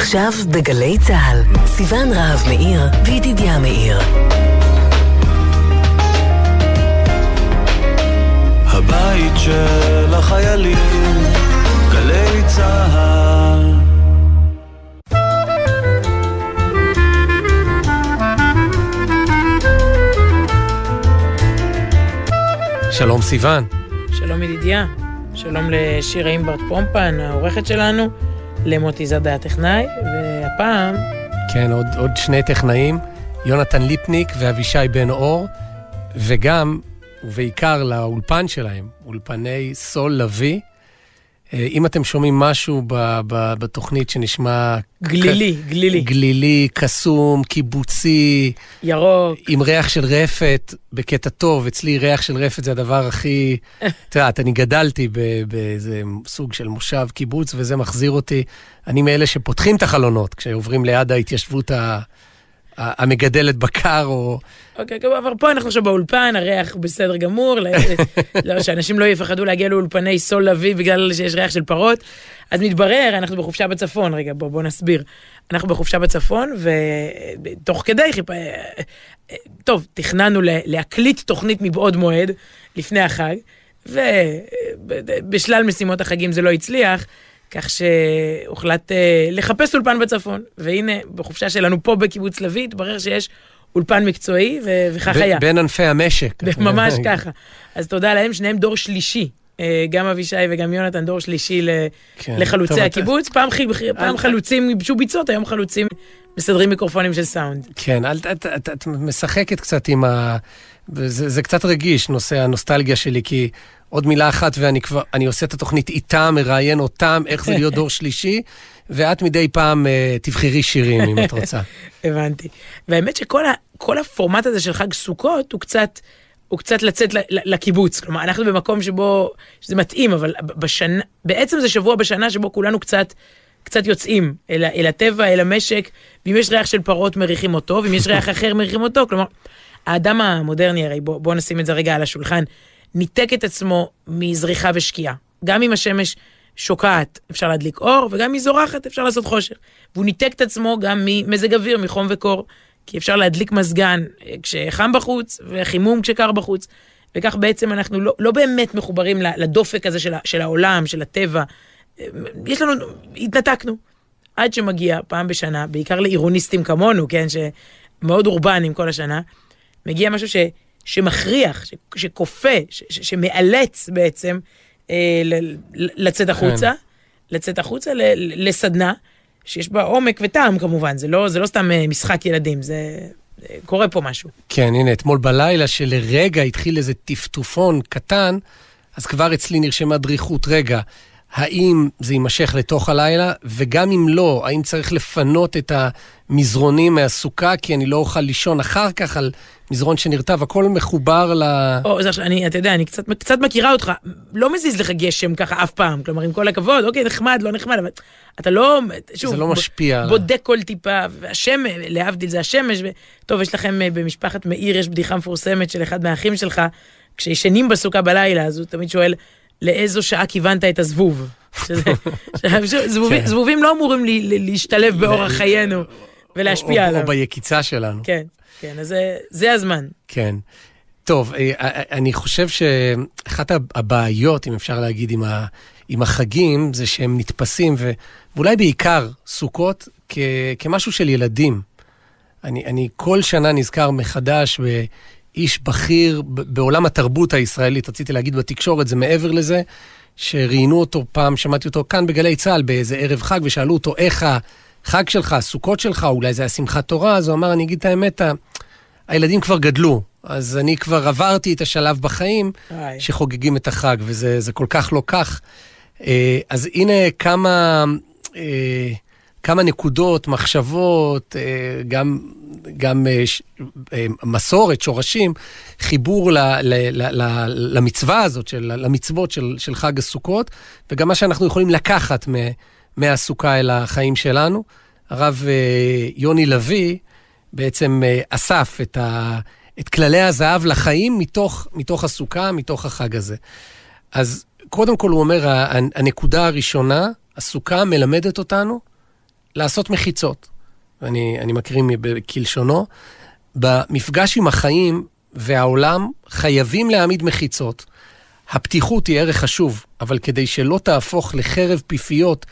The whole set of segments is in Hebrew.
עכשיו בגלי צה"ל, סיון רהב מאיר וידידיה מאיר. הבית של החיילים, גלי צה"ל. שלום סיון. שלום ידידיה, שלום לשירה אימברט פומפן, העורכת שלנו, למוטי זאדה הטכנאי, והפעם... כן, עוד, עוד שני טכנאים, יונתן ליפניק ואבישי בן אור, וגם, ובעיקר לאולפן שלהם, אולפני סול לביא. אה, אם אתם שומעים משהו ב, ב, בתוכנית שנשמע... גלילי, כ... גלילי. גלילי, קסום, קיבוצי. ירוק. עם ריח של רפת, בקטע טוב. אצלי ריח של רפת זה הדבר הכי... את יודעת, אני גדלתי באיזה סוג של מושב קיבוץ, וזה מחזיר אותי. אני מאלה שפותחים את החלונות כשעוברים ליד ההתיישבות ה... המגדלת בקר או... אוקיי, okay, אבל פה אנחנו עכשיו באולפן, הריח בסדר גמור, לא, שאנשים לא יפחדו להגיע לאולפני סול לביא בגלל שיש ריח של פרות. אז מתברר, אנחנו בחופשה בצפון, רגע, בוא, בוא נסביר. אנחנו בחופשה בצפון, ותוך כדי חיפ... טוב, תכננו להקליט תוכנית מבעוד מועד לפני החג, ובשלל משימות החגים זה לא הצליח. כך שהוחלט uh, לחפש אולפן בצפון. והנה, בחופשה שלנו פה בקיבוץ לביא, התברר שיש אולפן מקצועי, ו- וכך ב- היה. בין ענפי המשק. ממש ככה. אז תודה להם, שניהם דור שלישי. Uh, גם אבישי וגם יונתן, דור שלישי ל- כן. לחלוצי טוב, הקיבוץ. אתה... פעם, ח... פעם אל... חלוצים ייבשו ביצות, היום חלוצים מסדרים מיקרופונים של סאונד. כן, את, את, את, את משחקת קצת עם ה... זה, זה קצת רגיש, נושא הנוסטלגיה שלי, כי עוד מילה אחת ואני כבר, אני עושה את התוכנית איתם, מראיין אותם, איך זה להיות דור שלישי, ואת מדי פעם uh, תבחרי שירים, אם את רוצה. הבנתי. והאמת שכל הפורמט הזה של חג סוכות הוא קצת... הוא קצת לצאת לקיבוץ, כלומר אנחנו במקום שבו, שזה מתאים, אבל בשנה, בעצם זה שבוע בשנה שבו כולנו קצת, קצת יוצאים אל, אל הטבע, אל המשק, ואם יש ריח של פרות מריחים אותו, ואם יש ריח אחר מריחים אותו, כלומר, האדם המודרני, הרי בוא, בוא נשים את זה רגע על השולחן, ניתק את עצמו מזריחה ושקיעה. גם אם השמש שוקעת אפשר להדליק אור, וגם אם היא זורחת אפשר לעשות חושך. והוא ניתק את עצמו גם ממזג אוויר, מחום וקור, כי אפשר להדליק מזגן אה, כשחם בחוץ, וחימום כשקר בחוץ. וכך בעצם אנחנו לא, לא באמת מחוברים לדופק הזה של, של העולם, של הטבע. אה, יש לנו, התנתקנו. עד שמגיע פעם בשנה, בעיקר לעירוניסטים כמונו, כן, שמאוד אורבניים כל השנה, מגיע משהו ש... שמכריח, ש, שכופה, ש, ש, שמאלץ בעצם אה, ל, לצאת החוצה, כן. לצאת החוצה ל, לסדנה, שיש בה עומק וטעם כמובן, זה לא, זה לא סתם אה, משחק ילדים, זה... קורה פה משהו. כן, הנה, אתמול בלילה שלרגע התחיל איזה טפטופון קטן, אז כבר אצלי נרשמה דריכות. רגע, האם זה יימשך לתוך הלילה, וגם אם לא, האם צריך לפנות את המזרונים מהסוכה, כי אני לא אוכל לישון אחר כך על מזרון שנרטב, הכל מחובר ל... או, זה עכשיו, אני, אתה יודע, אני קצת, קצת מכירה אותך, לא מזיז לך גשם ככה אף פעם, כלומר, עם כל הכבוד, אוקיי, נחמד, לא נחמד, אבל אתה לא, שוב, זה לא משפיע. ב, בודק כל טיפה, והשמש, להבדיל זה השמש, ו... טוב, יש לכם אה, במשפחת מאיר, יש בדיחה מפורסמת של אחד מהאחים שלך, כשישנים בסוכה בלילה, אז הוא תמיד שואל, לאיזו שעה כיוונת את הזבוב? זבובים, כן. זבובים לא אמורים להשתלב באורח חיינו ולהשפיע עליו. או ביקיצה שלנו. כן, כן, אז זה הזמן. כן. טוב, אה, אה, אני חושב שאחת הבעיות, אם אפשר להגיד, עם, ה, עם החגים, זה שהם נתפסים, ו, ואולי בעיקר סוכות, כ, כמשהו של ילדים. אני, אני כל שנה נזכר מחדש באיש בכיר בעולם התרבות הישראלית, רציתי להגיד בתקשורת, זה מעבר לזה, שראיינו אותו פעם, שמעתי אותו כאן בגלי צה"ל באיזה ערב חג, ושאלו אותו איך החג שלך, הסוכות שלך, אולי זה היה שמחת תורה, אז הוא אמר, אני אגיד את האמת, ה... הילדים כבר גדלו, אז אני כבר עברתי את השלב בחיים איי. שחוגגים את החג, וזה כל כך לא כך. אה, אז הנה כמה... אה, כמה נקודות, מחשבות, אה, גם, גם מסורת, שורשים, חיבור ל, ל, ל, ל, למצווה הזאת, של, למצוות של, של חג הסוכות, וגם מה שאנחנו יכולים לקחת מהסוכה אל החיים שלנו. הרב יוני לביא בעצם אסף את, ה, את כללי הזהב לחיים מתוך, מתוך הסוכה, מתוך החג הזה. אז קודם כל הוא אומר, הנקודה הראשונה, הסוכה מלמדת אותנו לעשות מחיצות. ואני אני מקריא כלשונו. במפגש עם החיים והעולם חייבים להעמיד מחיצות. הפתיחות היא ערך חשוב, אבל כדי שלא תהפוך לחרב פיפיות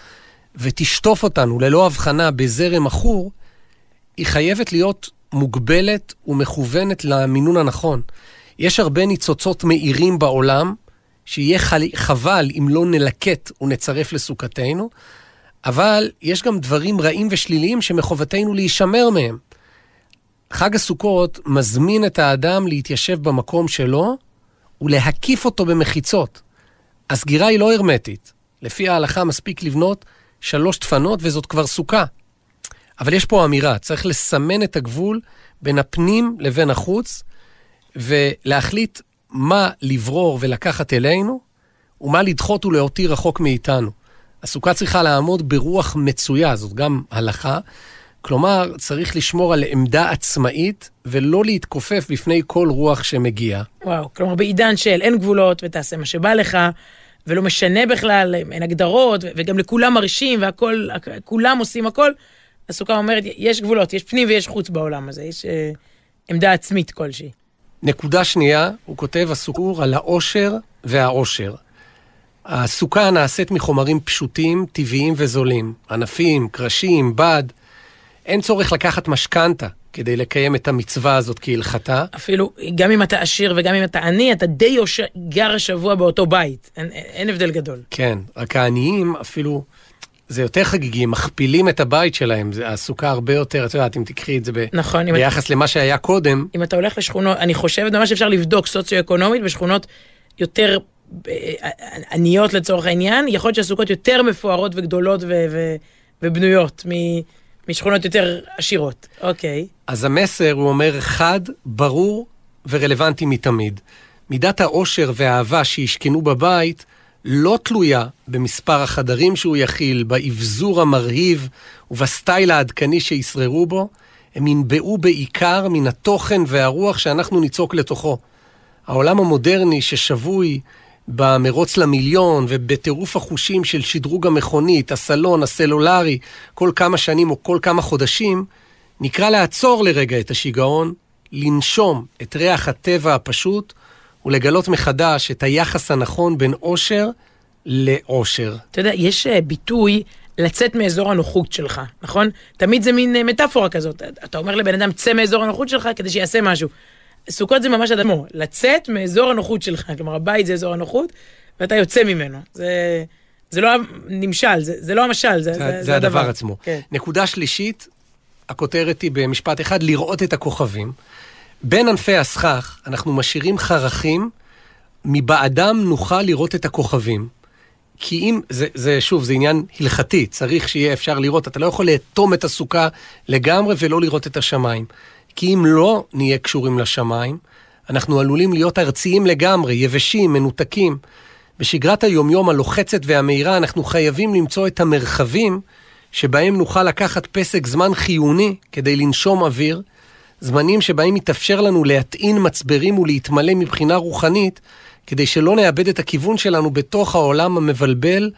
ותשטוף אותנו ללא הבחנה בזרם עכור, היא חייבת להיות מוגבלת ומכוונת למינון הנכון. יש הרבה ניצוצות מאירים בעולם, שיהיה. חבל אם לא נלקט ונצרף לסוכתנו, אבל יש גם דברים רעים ושליליים שמחובתנו להישמר מהם. חג הסוכות מזמין את האדם להתיישב במקום שלו ולהקיף אותו במחיצות. הסגירה היא לא הרמטית. לפי ההלכה מספיק לבנות שלוש דפנות וזאת כבר סוכה. אבל יש פה אמירה, צריך לסמן את הגבול בין הפנים לבין החוץ, ולהחליט מה לברור ולקחת אלינו, ומה לדחות ולהותיר רחוק מאיתנו. הסוכה צריכה לעמוד ברוח מצויה, זאת גם הלכה. כלומר, צריך לשמור על עמדה עצמאית ולא להתכופף בפני כל רוח שמגיע. וואו, כלומר בעידן של אין גבולות ותעשה מה שבא לך, ולא משנה בכלל, אין הגדרות, וגם לכולם מרשים והכל, כולם עושים הכל, הסוכה אומרת, יש גבולות, יש פנים ויש חוץ בעולם הזה, יש אה, עמדה עצמית כלשהי. נקודה שנייה, הוא כותב הסוכור על העושר והעושר. הסוכה נעשית מחומרים פשוטים, טבעיים וזולים. ענפים, קרשים, בד. אין צורך לקחת משכנתה כדי לקיים את המצווה הזאת כהלכתה. אפילו, גם אם אתה עשיר וגם אם אתה עני, אתה די יוש... גר שבוע באותו בית. אין, אין הבדל גדול. כן, רק העניים אפילו, זה יותר חגיגי, הם מכפילים את הבית שלהם. זה- הסוכה הרבה יותר, את יודעת, אם תקחי את זה ב... נכון, אם אתה- ביחס למה שהיה קודם, אם אתה הולך לשכונות, אני חושבת ממש אפשר לבדוק סוציו-אקונומית בשכונות יותר אה, עניות לצורך העניין, יכול להיות שהסוכות יותר מפוארות וגדולות ו- ו- ובנויות מ- משכונות יותר עשירות. אוקיי. אז המסר, הוא אומר, חד, ברור ורלוונטי מתמיד. מידת העושר והאהבה שישכנו בבית לא תלויה במספר החדרים שהוא יכיל, באבזור המרהיב ובסטייל העדכני שישררו בו, הם ינבעו בעיקר מן התוכן והרוח שאנחנו ניצוק לתוכו. העולם המודרני ששבוי במרוץ למיליון ובטירוף החושים של שדרוג המכונית, הסלון, הסלולרי, כל כמה שנים או כל כמה חודשים, נקרא לעצור לרגע את השיגעון, לנשום את ריח הטבע הפשוט ולגלות מחדש את היחס הנכון בין עושר לעושר. אתה יודע, יש אה, ביטוי לצאת מאזור הנוחות שלך, נכון? תמיד זה מין אה, מטאפורה כזאת. אתה אומר לבן אדם, צא מאזור הנוחות שלך כדי שיעשה משהו. סוכות זה ממש אדמו, לצאת מאזור הנוחות שלך. כלומר, הבית זה אזור הנוחות, ואתה יוצא ממנו. זה, זה לא הנמשל, זה, זה לא המשל, זה, זה, זה הדבר עצמו. כן. נקודה שלישית, הכותרת היא במשפט אחד, לראות את הכוכבים. בין ענפי הסכך אנחנו משאירים חרכים, מבעדם נוכל לראות את הכוכבים. כי אם, זה, זה שוב, זה עניין הלכתי, צריך שיהיה אפשר לראות, אתה לא יכול לאטום את הסוכה לגמרי ולא לראות את השמיים. כי אם לא נהיה קשורים לשמיים, אנחנו עלולים להיות ארציים לגמרי, יבשים, מנותקים. בשגרת היומיום הלוחצת והמהירה אנחנו חייבים למצוא את המרחבים שבהם נוכל לקחת פסק זמן חיוני כדי לנשום אוויר, זמנים שבהם יתאפשר לנו להטעין מצברים ולהתמלא מבחינה רוחנית, כדי שלא נאבד את הכיוון שלנו בתוך העולם המבלבל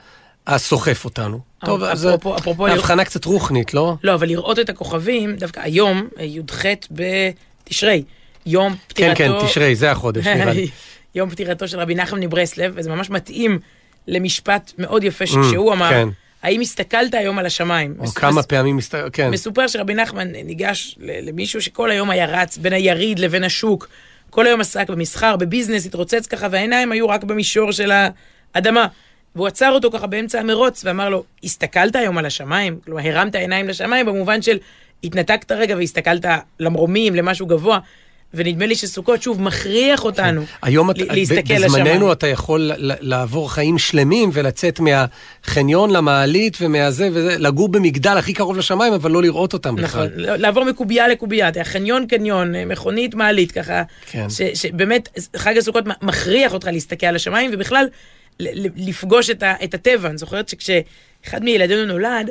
הסוחף אותנו. טוב, אז אפרופו- הבחנה קצת רוחנית, לא? לא, אבל לראות את הכוכבים, דווקא היום, אה, י"ח בתשרי, יום פטירתו... כן, כן, תשרי, זה החודש, נראה לי. יום פטירתו של רבי נחמן מברסלב, וזה ממש מתאים למשפט מאוד יפה ש- Mm, שהוא אמר, כן. האם הסתכלת היום על השמיים? או מס- כמה פעמים, מסת... כן. מסופר שרבי נחמן ניגש למישהו שכל היום היה רץ בין היריד לבין השוק, כל היום עסק במסחר, בביזנס, התרוצץ ככה, והעיניים היו רק במישור של האדמה. והוא עצר אותו ככה באמצע המרוץ ואמר לו, הסתכלת היום על השמיים? כלומר, הרמת עיניים לשמיים במובן של התנתקת רגע והסתכלת למרומים, למשהו גבוה. ונדמה לי שסוכות שוב מכריח אותנו היום את, להסתכל לשמיים. בזמננו אתה יכול לעבור חיים שלמים ולצאת מהחניון למעלית ומהזה וזה, לגור במגדל הכי קרוב לשמיים, אבל לא לראות אותם בכלל. נכון, לעבור מקובייה לקובייה, חניון קניון, אה, מכונית מעלית, ככה, כן. שבאמת חג הסוכות מכריח אותך להסתכל על השמיים, ובכלל לפגוש את, ה- את הטבע. אני זוכרת שכשאחד מילדינו נולד,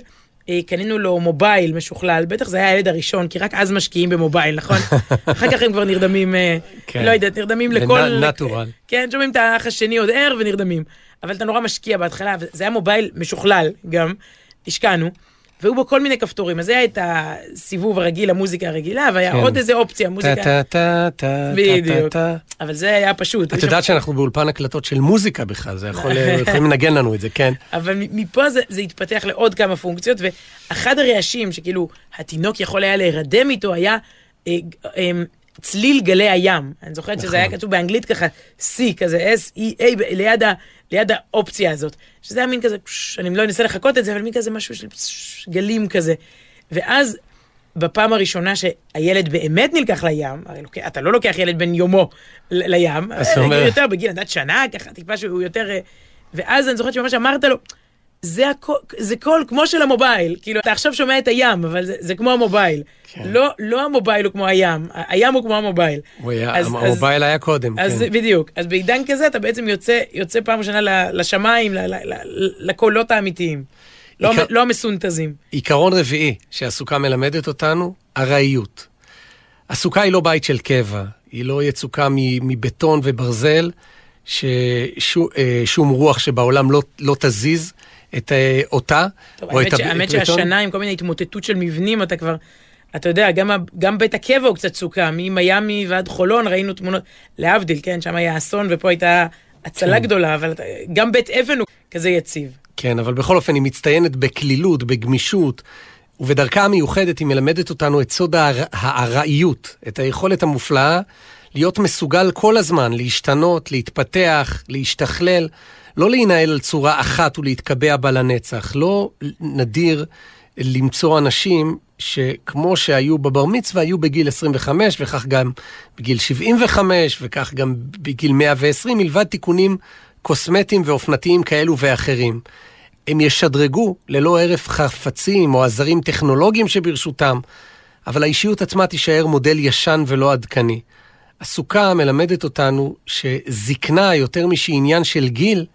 אה, קנינו לו מובייל משוכלל, בטח זה היה הילד הראשון, כי רק אז משקיעים במובייל, נכון? אחר כך הם כבר נרדמים, אה, כן. לא יודעת, נרדמים לכל... נטורל. כן, שומעים את האח השני עוד ער ונרדמים. אבל אתה נורא משקיע בהתחלה, וזה היה מובייל משוכלל גם, השקענו. והיו בו כל מיני כפתורים. אז היה את הסיבוב הרגיל, המוזיקה הרגילה, והיה כן. עוד איזה אופציה, מוזיקה... טה טה טה בדיוק. אבל זה היה פשוט. את יודעת שאנחנו באולפן הקלטות של מוזיקה בכלל, זה יכול, יכולים לנגן לנו את זה, כן. אבל מפה זה, זה התפתח לעוד כמה פונקציות, ואחד הרעשים שכאילו התינוק יכול היה להירדם איתו היה אה, אה, צליל גלי הים. אני זוכרת שזה נכון. היה כתוב באנגלית ככה C, כזה S-E-A, ליד, ה, ליד האופציה הזאת. שזה היה מין כזה, פש, אני לא אנסה לחכות את זה, אבל מין כזה משהו של פש, גלים כזה. ואז בפעם הראשונה שהילד באמת נלקח לים, הרי לוק... אתה לא לוקח ילד בן יומו ל- לים, אז אתה אה, אומר- יותר בגיל, לדעת שנה, ככה, טיפה שהוא יותר... אה, ואז אני זוכרת שממש אמרת לו, זה הכל, זה קול כמו של המובייל, כאילו, אתה עכשיו שומע את הים, אבל זה, זה כמו המובייל. כן. לא, לא המובייל הוא כמו הים, הים הוא כמו המובייל. הוא היה- אז- המובייל היה קודם, אז כן. בדיוק, אז בעידן כזה אתה בעצם יוצא, יוצא פעם ראשונה לשמיים, ל- ל- ל- לקולות האמיתיים. לא, עיקר- המ- לא המסונתזים. עיקרון רביעי שהסוכה מלמדת אותנו, ארעיות. הסוכה היא לא בית של קבע, היא לא יצוקה מבטון וברזל, ששום רוח שבעולם לא, לא תזיז את אה, אותה. טוב, או את הב- ש, האמת. שהשנה עם כל מיני התמוטטות של מבנים, אתה כבר, אתה יודע, גם, גם בית הקבע הוא קצת סוכה, ממיאמי ועד חולון ראינו תמונות, להבדיל, כן, שם היה אסון ופה הייתה הצלה כן. גדולה, אבל גם בית אבן הוא כזה יציב. כן, אבל בכל אופן היא מצטיינת בקלילות, בגמישות, ובדרכה המיוחדת היא מלמדת אותנו את סוד האר... הארעיות, את היכולת המופלאה להיות מסוגל כל הזמן להשתנות, להתפתח, להשתכלל, לא להינעל על צורה אחת ולהתקבע בה לנצח. לא נדיר למצוא אנשים שכמו שהיו בבר מצווה, היו בגיל 25, וכך גם בגיל 75, וכך גם בגיל 120, מלבד תיקונים קוסמטיים ואופנתיים כאלו ואחרים. הם ישדרגו ללא הרף חפצים או עזרים טכנולוגיים שברשותם, אבל האישיות עצמה תישאר מודל ישן ולא עדכני. הסוכה מלמדת אותנו שזקנה, יותר משהיא עניין של גיל,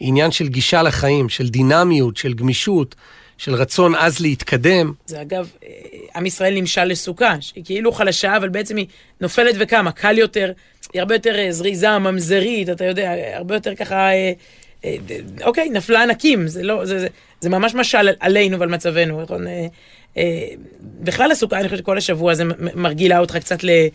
עניין של גישה לחיים, של דינמיות, של גמישות, של רצון עז להתקדם. זה אגב, אה, עם ישראל נמשל לסוכה, שהיא כאילו חלשה, אבל בעצם היא נופלת וקמה, קל יותר, היא הרבה יותר אה, זריזה, ממזרית, אתה יודע, הרבה יותר ככה, אה, אוקיי, נפלה ענקים, זה לא, זה, זה, זה ממש משל עלינו ועל מצבנו, נכון? אה, בכלל הסוכה, אני חושבת שכל השבוע הזה מ- מרגילה אותך קצת. ל-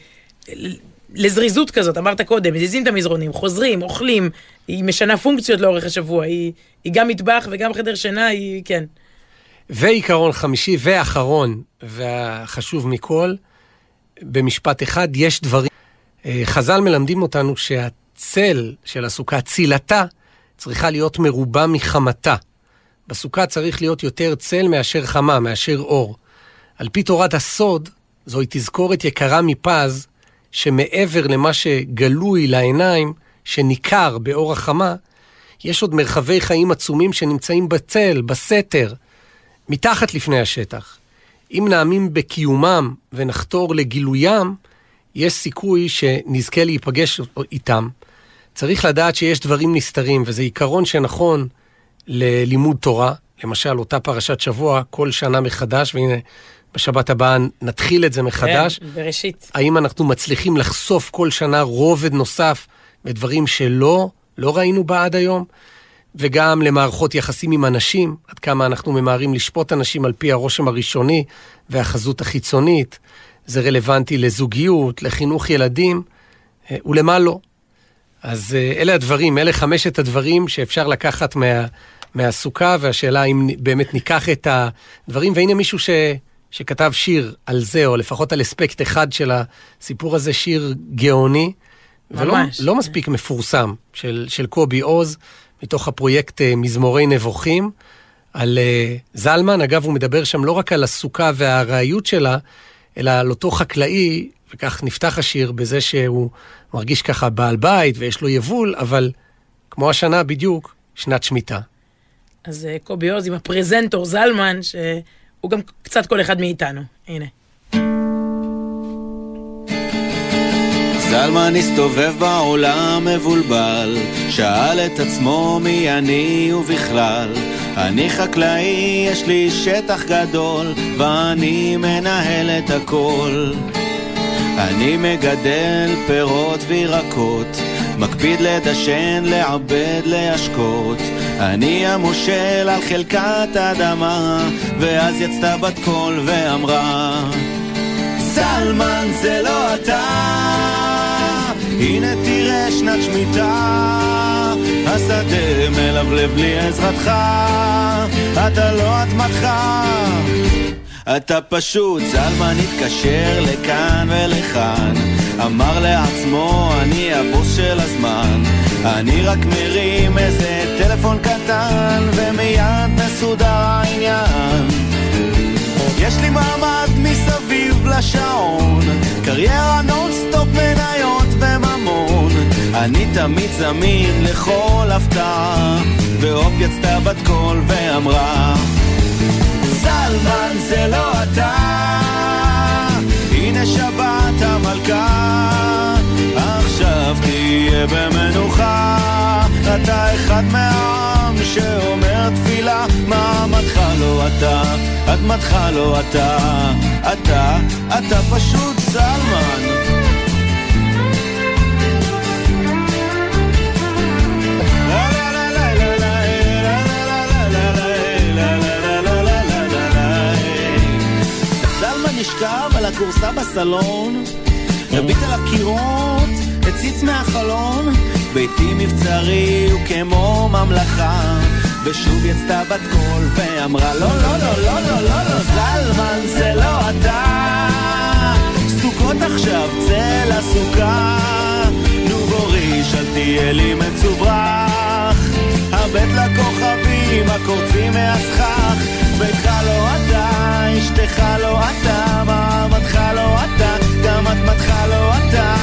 לזריזות כזאת, אמרת קודם, מזיזים את המזרונים, חוזרים, אוכלים, היא משנה פונקציות לאורך השבוע, היא, היא גם מטבח וגם חדר שינה, היא, כן. ועיקרון חמישי ואחרון, והחשוב מכל, במשפט אחד, יש דברים. אה, חז"ל מלמדים אותנו שהצל של הסוכה, צילתה, צריכה להיות מרובה מחמתה. בסוכה צריך להיות יותר צל מאשר חמה, מאשר אור. על פי תורת הסוד, זוהי תזכורת יקרה מפז, שמעבר למה שגלוי לעיניים, שניכר באור החמה, יש עוד מרחבי חיים עצומים שנמצאים בצל, בסתר, מתחת לפני השטח. אם נאמין בקיומם ונחתור לגילוים, יש סיכוי שנזכה להיפגש איתם. צריך לדעת שיש דברים נסתרים, וזה עיקרון שנכון ללימוד תורה. למשל, אותה פרשת שבוע, כל שנה מחדש, והנה, בשבת הבאה נתחיל את זה מחדש. כן, בראשית. האם אנחנו מצליחים לחשוף כל שנה רובד נוסף בדברים שלא, לא ראינו בה עד היום? וגם למערכות יחסים עם אנשים, עד כמה אנחנו ממהרים לשפוט אנשים על פי הרושם הראשוני והחזות החיצונית. זה רלוונטי לזוגיות, לחינוך ילדים, אה, ולמה לא. אז אה, אלה הדברים, אלה חמשת הדברים שאפשר לקחת מה, מהסוכה, והשאלה אם באמת ניקח את הדברים, והנה מישהו ש, שכתב שיר על זה, או לפחות על אספקט אחד של הסיפור הזה, שיר גאוני, ולא. לא מספיק מפורסם, של, של קובי עוז, מתוך הפרויקט אה, מזמורי נבוכים, על אה, זלמן. אגב, הוא מדבר שם לא רק על הסוכה והארעיות שלה, אלא על אותו חקלאי, וכך נפתח השיר בזה שהוא מרגיש ככה בעל בית ויש לו יבול, אבל כמו השנה בדיוק, שנת שמיטה. אז אה, קובי עוז עם הפרזנטור זלמן, שהוא גם קצת כל אחד מאיתנו. הנה. זלמן הסתובב בעולם מבולבל, שאל את עצמו מי אני ובכלל. אני חקלאי, יש לי שטח גדול, ואני מנהל את הכל. אני מגדל פירות וירקות, מקפיד לדשן, לעבד, להשקות. אני המושל על חלקת האדמה, ואז יצתה בת קול ואמרה, סלמן זה לא אתה, הנה תראה שנת שמיטה, השדה מלבלב בלי עזרתך, אתה לא אדמתך. אתה פשוט זלמן התקשר לכאן ולכאן. אמר לעצמו אני הבוס של הזמן. אני רק מרים איזה טלפון קטן ומיד מסודר העניין. יש לי מעמד מסביב לשעון קריירה נונסטופ מניות וממון אני תמיד זמין לכל הפתעה והופ יצתה בת קול ואמרה זלמן זה לא אתה. הנה שבת המלכה עכשיו תהיה במנוחה. אתה אחד מהעם שאומר תפילה מעמדך לא אתה, אדמתך לא אתה אתה, אתה פשוט זלמן נשכב על הכורסה בסלון, הביט על הקירות, הציץ מהחלון, ביתי מבצרי הוא כמו ממלכה, ושוב יצתה בת קול ואמרה לא לא לא לא לא לא לא זלמן זה לא אתה, סוכות עכשיו צא לסוכה, נו בוריש אל תהיה לי מצוברח, הבט לכוכבים הקורצים מהסכך, ביתך לא אתה, אשתך לא אתה, מעמדך לא אתה, גם אדמתך לא אתה.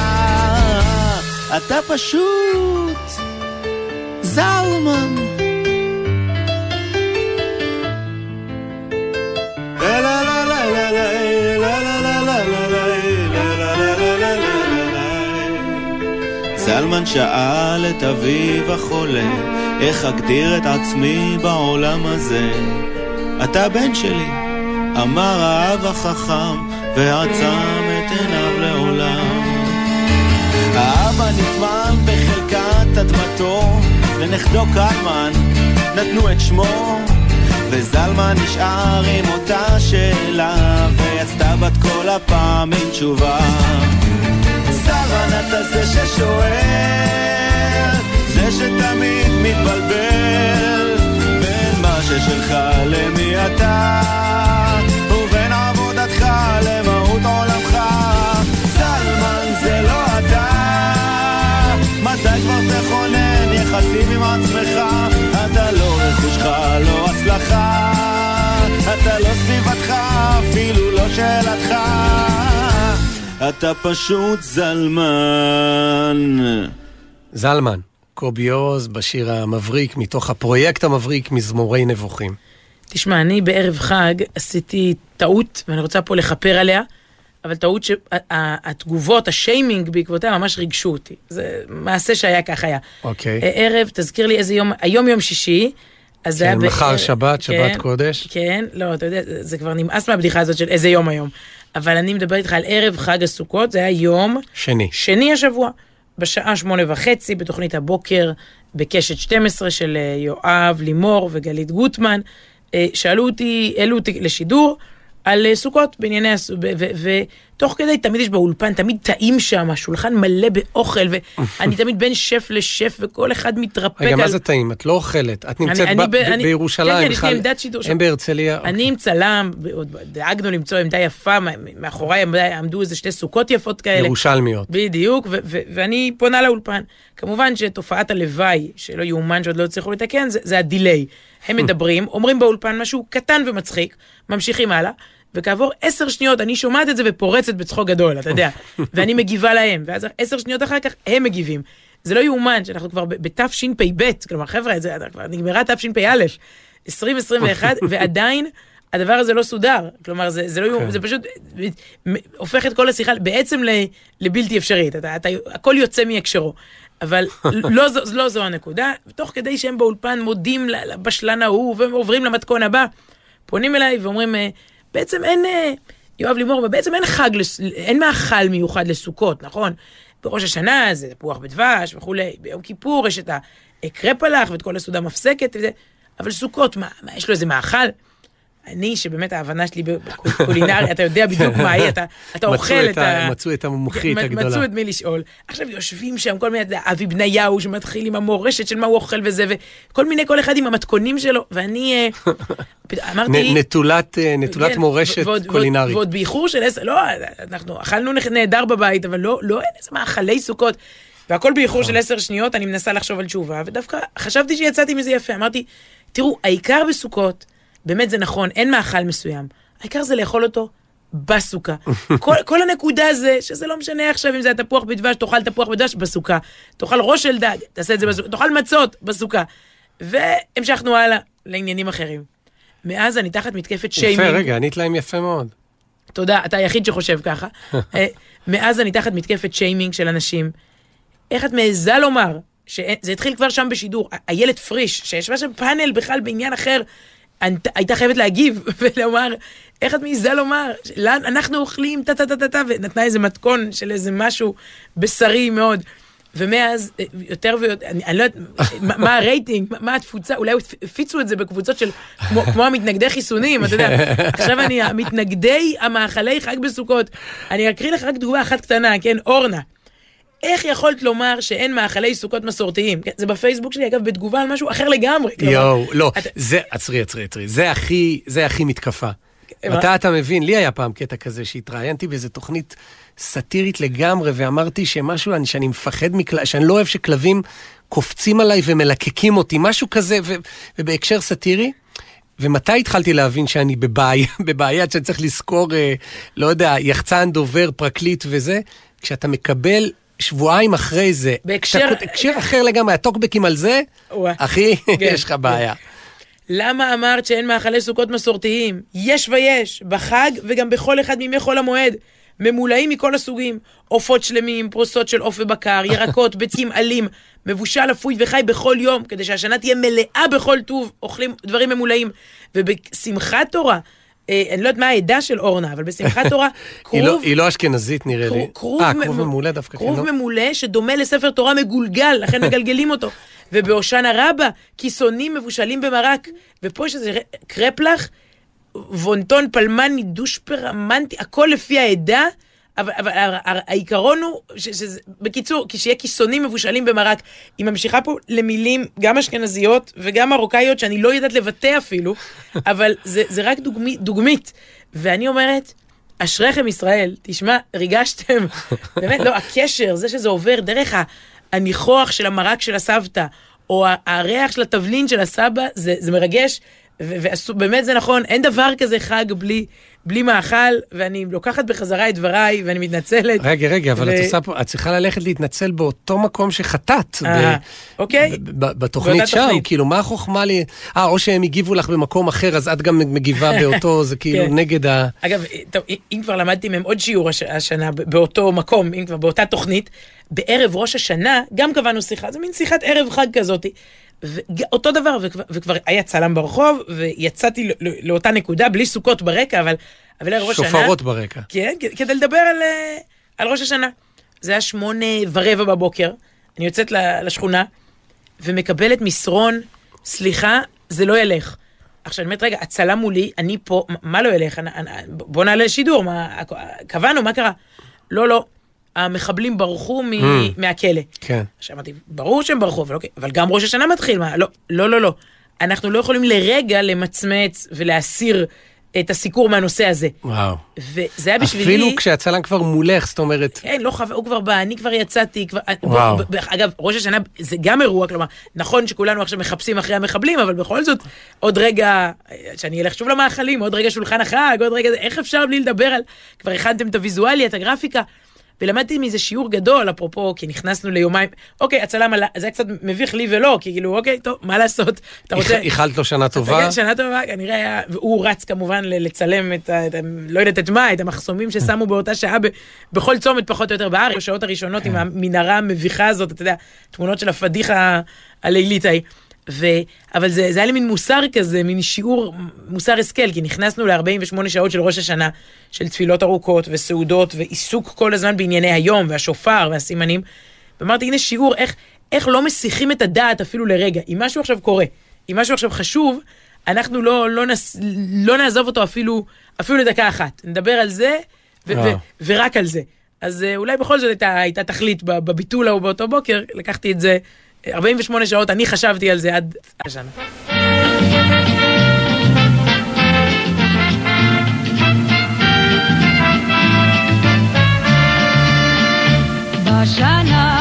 אתה פשוט זלמן. זלמן שאל את אביו החולה, איך אגדיר את עצמי בעולם הזה? אתה בן שלי, אמר האב החכם, ועצם את עיניו לעולם. האבא נטמן בחלקת אדמתו, לנכדו קלמן נתנו את שמו, וזלמן נשאר עם אותה שאלה, ויצתה בת כל הפעמים תשובה. זלמן אתה זה ששואל, זה שתמיד מתבלבל, ששלך למי אתה, ובין עבודתך למהות עולמך. זלמן זה לא אתה, מתי כבר תכונן יחסים עם עצמך? אתה לא רכושך, לא הצלחה, אתה לא סביבתך, אפילו לא שאלתך. אתה פשוט זלמן. זלמן, קובי עוז בשיר המבריק מתוך הפרויקט המבריק מזמורי נבוכים. תשמע, אני בערב חג עשיתי טעות, ואני רוצה פה לכפר עליה, אבל טעות שהתגובות, השיימינג בעקבותיה ממש ריגשו אותי. זה מעשה שהיה כך היה. אוקיי. אה, ערב, תזכיר לי איזה יום, היום יום שישי. אז זה היה כן, מחר שבת, שבת כן, קודש. כן, לא, אתה יודע, זה כבר נמאס מהבדיחה הזאת של איזה יום היום. אבל אני מדבר איתך על ערב חג הסוכות, זה היה יום שני. שני השבוע, בשעה שמונה וחצי, בתוכנית הבוקר, בקשת 12 של אה, יואב, לימור וגלית גוטמן. אה, שאלו אותי, העלו אותי לשידור על אה, סוכות בענייני, הס- ו- ו- ותוך כדי תמיד יש באולפן, תמיד טעים שם, השולחן מלא באוכל, ואני תמיד בין שף לשף, וכל אחד מתרפק רגע, על... מה זה טעים? את לא אוכלת. את נמצאת אני ב- ב- אני- ב- בירושלים כן, כן, יש לי. עמדת שידור. הם בהרצליה. אני עם צלם, דאגנו למצוא עמדה יפה, מאחוריי עמדו איזה שתי סוכות יפות כאלה. ירושלמיות. בדיוק, ו- ו- ואני פונה לאולפן. כמובן שתופעת הלוואי, שלא יאומן שעוד לא הצליחו לתקן, זה, זה הדיליי. הם מדברים, אומרים באולפן משהו קטן ומצחיק, ממשיכים הלאה, וכעבור עשר שניות אני שומעת את זה ופורצת בצחוק גדול, אתה יודע, ואני מגיבה להם, ואז עשר שניות אחר כך הם מגיבים. זה לא יאומן שאנחנו כבר בתשפ"ב, כלומר חבר'ה, זה כבר נגמרה תשפ"א, 2021, ועדיין הדבר הזה לא סודר. כלומר, זה, זה לא יאומן, כן. זה פשוט הופך את כל השיחה בעצם לבלתי אפשרית. אתה, אתה, הכל יוצא מהקשרו. אבל לא, זו, לא זו הנקודה, תוך כדי שהם באולפן מודים לבשלן ההוא ועוברים למתכון הבא, פונים אליי ואומרים, אה, בעצם אין, אה, יואב לימור, בעצם אין חג, אין מאכל מיוחד לסוכות, נכון? בראש השנה זה תפוח בדבש וכולי, ביום כיפור יש את קרפלח ואת כל הסעודה מפסקת וזה, אבל סוכות, מה, מה, יש לו איזה מאכל? אני, שבאמת ההבנה שלי בקולינריה, אתה יודע בדיוק מה היא, אתה, אתה אוכל את ה-. מצאו את המומחית הגדולה. מצאו את מי לשאול. עכשיו יושבים שם כל מיני, אבי בניהו שמתחיל עם המורשת של מה הוא אוכל וזה, וכל מיני, כל אחד עם המתכונים שלו, ואני אה, אמרתי... נטולת, אה, נטולת כן, מורשת ועוד- קולינרית. ועוד, ועוד באיחור של עשר, לא, אנחנו אכלנו נהדר בבית, אבל לא, לא אין איזה מאכלי סוכות. והכל באיחור. של עשר שניות, אני מנסה לחשוב על תשובה, ודווקא חשבתי שיצאתי מזה יפה. אמרתי, תראו, העיקר בסוכות, באמת זה נכון, אין מאכל מסוים. העיקר זה לאכול אותו בסוכה. כל, כל הנקודה זה, שזה לא משנה עכשיו אם זה התפוח בדבש, תאכל תפוח בדבש בסוכה. תאכל ראש של דג, תעשה את זה בסוכה. תאכל מצות בסוכה. והמשכנו הלאה לעניינים אחרים. מאז אני תחת מתקפת שיימינג. יפה, רגע, ענית להם יפה מאוד. תודה, אתה היחיד שחושב ככה. אה, מאז אני תחת מתקפת שיימינג של אנשים. איך את מעיזה לומר, שזה התחיל כבר שם בשידור, איילת פריש, שישבה שם פאנל בכלל בעניין אחר, הייתה חייבת להגיב ולומר, איך את מעיזה לומר, אנחנו אוכלים? טה טה טה טה טה, ונתנה איזה מתכון של איזה משהו בשרי מאוד. ומאז, אה, יותר ויותר, אני, אני לא יודעת, מה, מה הרייטינג, מה, מה התפוצה, אולי הפיצו את זה בקבוצות של, כמו, כמו המתנגדי חיסונים, אתה יודע, עכשיו אני, המתנגדי המאכלי חג בסוכות, אני אקריא לך רק דוגמה אחת קטנה, כן, אורנה. איך יכולת לומר שאין מאכלי סוכות מסורתיים? כן, זה בפייסבוק שלי, אגב, בתגובה על משהו אחר לגמרי. יואו, לא, אתה- זה, עצרי, עצרי, עצרי, זה הכי, זה הכי מתקפה. מתי אתה מבין? לי היה פעם קטע כזה שהתראיינתי באיזה תוכנית סאטירית לגמרי, ואמרתי שמשהו, אני- שאני מפחד מכלבים, שאני לא אוהב שכלבים קופצים עליי ומלקקים אותי, משהו כזה, ו, ובהקשר סאטירי. ומתי התחלתי להבין שאני בבעיה, בבעיה שאני צריך לזכור, אה, לא יודע, יחצן, דובר, פרקליט וזה? כשאתה מקבל שבועיים אחרי זה, בהקשר- הקשר אחר לגמרי, הטוקבקים על זה. אחי, כן, יש לך כן. בעיה. למה אמרת שאין מאכלי סוכות מסורתיים? יש ויש, בחג וגם בכל אחד מימי חול המועד. ממולאים מכל הסוגים, עופות שלמים, פרוסות של עוף ובקר, ירקות, ביצים עלים, מבושל, אפוי וחי בכל יום, כדי שהשנה תהיה מלאה בכל טוב, אוכלים דברים ממולאים. ובשמחת תורה, אני לא יודעת מה העדה של אורנה, אבל בשמחת תורה, לא- כרוב היא לא אשכנזית נראה לי. אה, כרוב ממולא דווקא, כן, כרוב לא? ממולא שדומה לספר תורה מגולגל, לכן מגלגלים אותו. ובהושענא רבה, כיסונים מבושלים במרק. ופה יש איזה קרפלח, וונטון פלמני, דושפרמנטי, הכל לפי העדה. אבל, אבל העיקרון הוא, ש, שזה, בקיצור, שיהיה כיסונים מבושלים במרק. היא ממשיכה פה למילים גם אשכנזיות וגם מרוקאיות שאני לא יודעת לבטא אפילו, אבל זה, זה רק דוגמי, דוגמית. ואני אומרת, אשריכם ישראל, תשמע, ריגשתם, באמת, לא, הקשר, זה שזה עובר דרך ה- הניחוח של המרק של הסבתא, או הריח של התבלין של הסבא, זה, זה מרגש, ובאמת זה נכון, אין דבר כזה חג בלי, בלי מאכל, ואני לוקחת בחזרה את דבריי, ואני מתנצלת. רגע, רגע, אבל ו- את עושה פה, את צריכה ללכת להתנצל באותו מקום שחטאת. אה, ב- אוקיי. ב- ב- בתוכנית שם, תוכנית. כאילו, מה החוכמה לי... אה, או שהם הגיבו לך במקום אחר, אז את גם מגיבה באותו, זה כאילו כן. נגד ה... אגב, טוב, אם כבר למדתי מהם עוד שיעור הש- השנה באותו מקום, אם כבר באותה תוכנית, בערב ראש השנה גם קבענו שיחה, זה מין שיחת ערב חג כזאת. ואותו דבר, וכבר, וכבר היה צלם ברחוב, ויצאתי לאותה נקודה, בלי סוכות ברקע, אבל, אבל ערב ראש השנה... שופרות ברקע. כן, כדי לדבר על, אה, על ראש השנה. זה היה שמונה ורבע בבוקר, אני יוצאת לשכונה, ומקבלת מסרון, סליחה, זה לא ילך. עכשיו, אני אומרת, רגע, הצלם מולי, אני פה, מה- מה לא ילך? אני- אני- בוא נעלה לשידור, מה, קבענו, מה קרה? לא, לא, המחבלים ברחו מ- Mm. מהכלא. כן. עכשיו אמרתי, ברור שהם ברחו, אבל, אוקיי, אבל גם ראש השנה מתחיל, מה? לא, לא, לא, לא. אנחנו לא יכולים לרגע למצמץ ולהסיר את הסיקור מהנושא הזה. וואו. וזה היה בשבילי... אפילו כשהצלם כבר מולך, זאת אומרת, כן, לא חווה, הוא כבר בא, אני כבר יצאתי, כבר... וואו. ב- ב- אגב, ראש השנה זה גם אירוע, כלומר, נכון שכולנו עכשיו מחפשים אחרי המחבלים, אבל בכל זאת, עוד רגע, שאני אלך שוב למאכלים, עוד רגע שולחן החג, עוד רגע, איך אפשר בלי לדבר על... כבר הכנתם את הוויזואליה, את הגרפיקה. ולמדתי מזה שיעור גדול, אפרופו, כי נכנסנו ליומיים, אוקיי, הצלם עלה, זה היה קצת מביך לי ולא, כי כאילו, אוקיי, טוב, מה לעשות? אתה רוצה... איחלת לו שנה טובה. כן, שנה טובה, כנראה היה, והוא רץ כמובן לצלם את ה... את ה- לא יודעת את מה, את המחסומים ששמו באותה שעה ב, בכל צומת פחות או יותר בארץ, בשעות הראשונות עם המנהרה המביכה הזאת, אתה יודע, תמונות של הפדיחה הלילית ההיא. ו... אבל זה, זה היה לי מין מוסר כזה, מין שיעור מוסר השכל, כי נכנסנו ל-48 שעות של ראש השנה, של תפילות ארוכות וסעודות ועיסוק כל הזמן בענייני היום והשופר והסימנים. ואמרתי, הנה שיעור איך, איך לא מסיחים את הדעת אפילו לרגע. אם משהו עכשיו קורה, אם משהו עכשיו חשוב, אנחנו לא, לא, נס, לא נעזוב אותו אפילו, אפילו לדקה אחת. נדבר על זה, ו- אה. ו- ורק על זה. אז אה, אולי בכל זאת הייתה, הייתה תכלית בביטול ההוא באותו בוקר, לקחתי את זה אה, 48 שעות, אני חשבתי על זה עד השנה. בשנה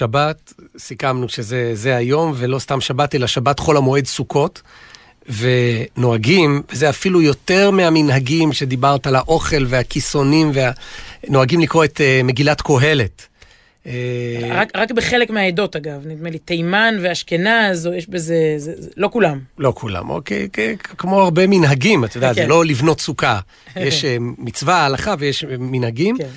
שבת, סיכמנו שזה זה היום, ולא סתם שבת, אלא שבת חול המועד סוכות. ונוהגים, וזה אפילו יותר מהמנהגים שדיברת על האוכל והכיסונים, וה... נוהגים לקרוא את uh, מגילת קהלת. אה, רק, רק בחלק מהעדות אגב, נדמה לי תימן ואשכנז, או יש בזה, זה, זה, לא כולם. לא כולם, אוקיי, כמו הרבה מנהגים, אתה יודע, זה כן. לא לבנות סוכה. יש אה, מצווה, הלכה ויש מנהגים. כן.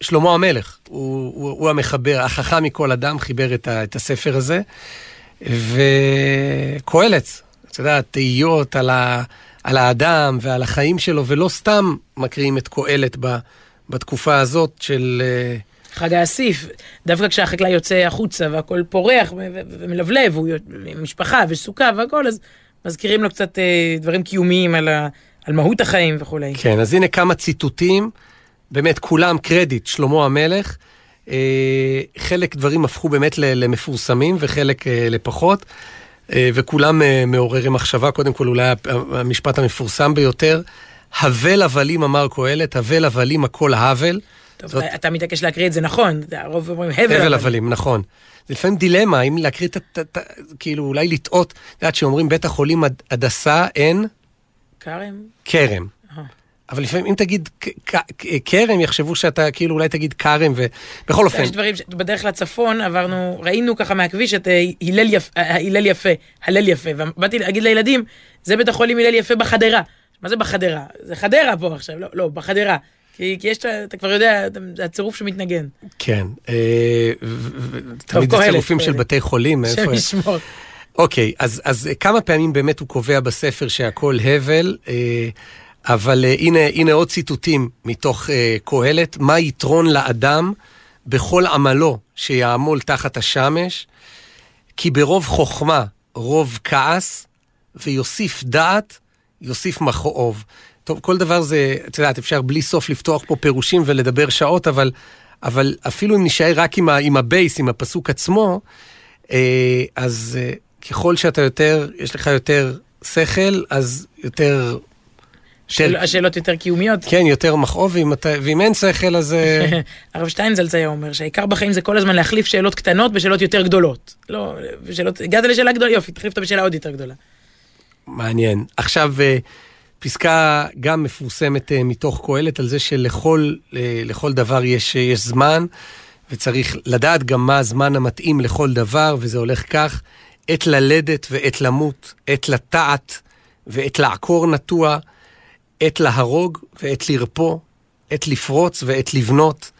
שלמה המלך, הוא, הוא, הוא המחבר, החכם מכל אדם, חיבר את, ה, את הספר הזה. וקהלת, אתה יודע, תהיות על, ה, על האדם ועל החיים שלו, ולא סתם מקריאים את קהלת ב, בתקופה הזאת של... אה, חג האסיף, דווקא כשהחקלאי יוצא החוצה והכל פורח ומלבלב, הוא עם משפחה וסוכה והכל, אז מזכירים לו קצת אה, דברים קיומיים על, ה- על מהות החיים וכולי. כן, אז הנה כמה ציטוטים, באמת כולם קרדיט, שלמה המלך. אה, חלק דברים הפכו באמת למפורסמים וחלק אה, לפחות, אה, וכולם אה, מעוררי מחשבה. קודם כל אולי המשפט המפורסם ביותר, הבל הבלים אמר קהלת, הבל הבלים הכל הבל. טוב, זאת- אתה מתעקש להקריא את זה נכון, הרוב אומרים הבל. הבל אבל. הבלים, נכון. זה לפעמים דילמה, אם להקריא את ה... כאילו אולי לטעות, את יודעת שאומרים בית החולים הד- הדסה אין כרם? כרם. אה. אבל לפעמים אם תגיד כרם, יחשבו שאתה כאילו אולי תגיד כרם, ובכל אופן, יש דברים, ש- בדרך לצפון עברנו, ראינו ככה מהכביש את אה, הלל יפ- אה, הלל יפה, הלל יפה, ובאתי להגיד לילדים, זה בית החולים הלל יפה בחדרה. מה זה בחדרה? זה חדרה פה עכשיו, לא, לא, בחדרה. כי, כי יש, אתה כבר יודע, זה הצירוף שמתנגן. כן. אה, תמיד זה צירופים של. בתי חולים. השם איפה- ישמור. אוקיי, אז, אז כמה פעמים באמת הוא קובע בספר שהכל הבל, אה, אבל אה, הנה, הנה עוד ציטוטים מתוך אה, קהלת. מה יתרון לאדם בכל עמלו שיעמול תחת השמש? כי ברוב חוכמה רוב כעס, ויוסיף דעת, יוסיף מכאוב. טוב, כל דבר זה, את יודעת, אפשר בלי סוף לפתוח פה פירושים ולדבר שעות, אבל, אבל אפילו אם נישאר רק עם, ה, עם הבייס, עם הפסוק עצמו, אה, אז ככל שאתה יותר, יש לך יותר שכל, אז יותר... יותר השאלות יותר קיומיות. כן, יותר מכאוב, ואם, אתה, ואם אין שכל, אז... אה, הרב שטיינזלץ היה אומר שהעיקר בחיים זה כל הזמן להחליף שאלות קטנות בשאלות יותר גדולות. לא, בשאלות, הגעת לשאלה גדולה, יופי, תחליף אותה בשאלה עוד יותר גדולה. מעניין. עכשיו, אה, פסקה גם מפורסמת אה, מתוך קהלת על זה שלכל לכל דבר יש, יש זמן, וצריך לדעת גם מה הזמן המתאים לכל דבר, וזה הולך כך, עת ללדת ועת למות, עת לטעת ועת לעקור נטוע, עת להרוג ועת לרפוא, עת לפרוץ ועת לבנות,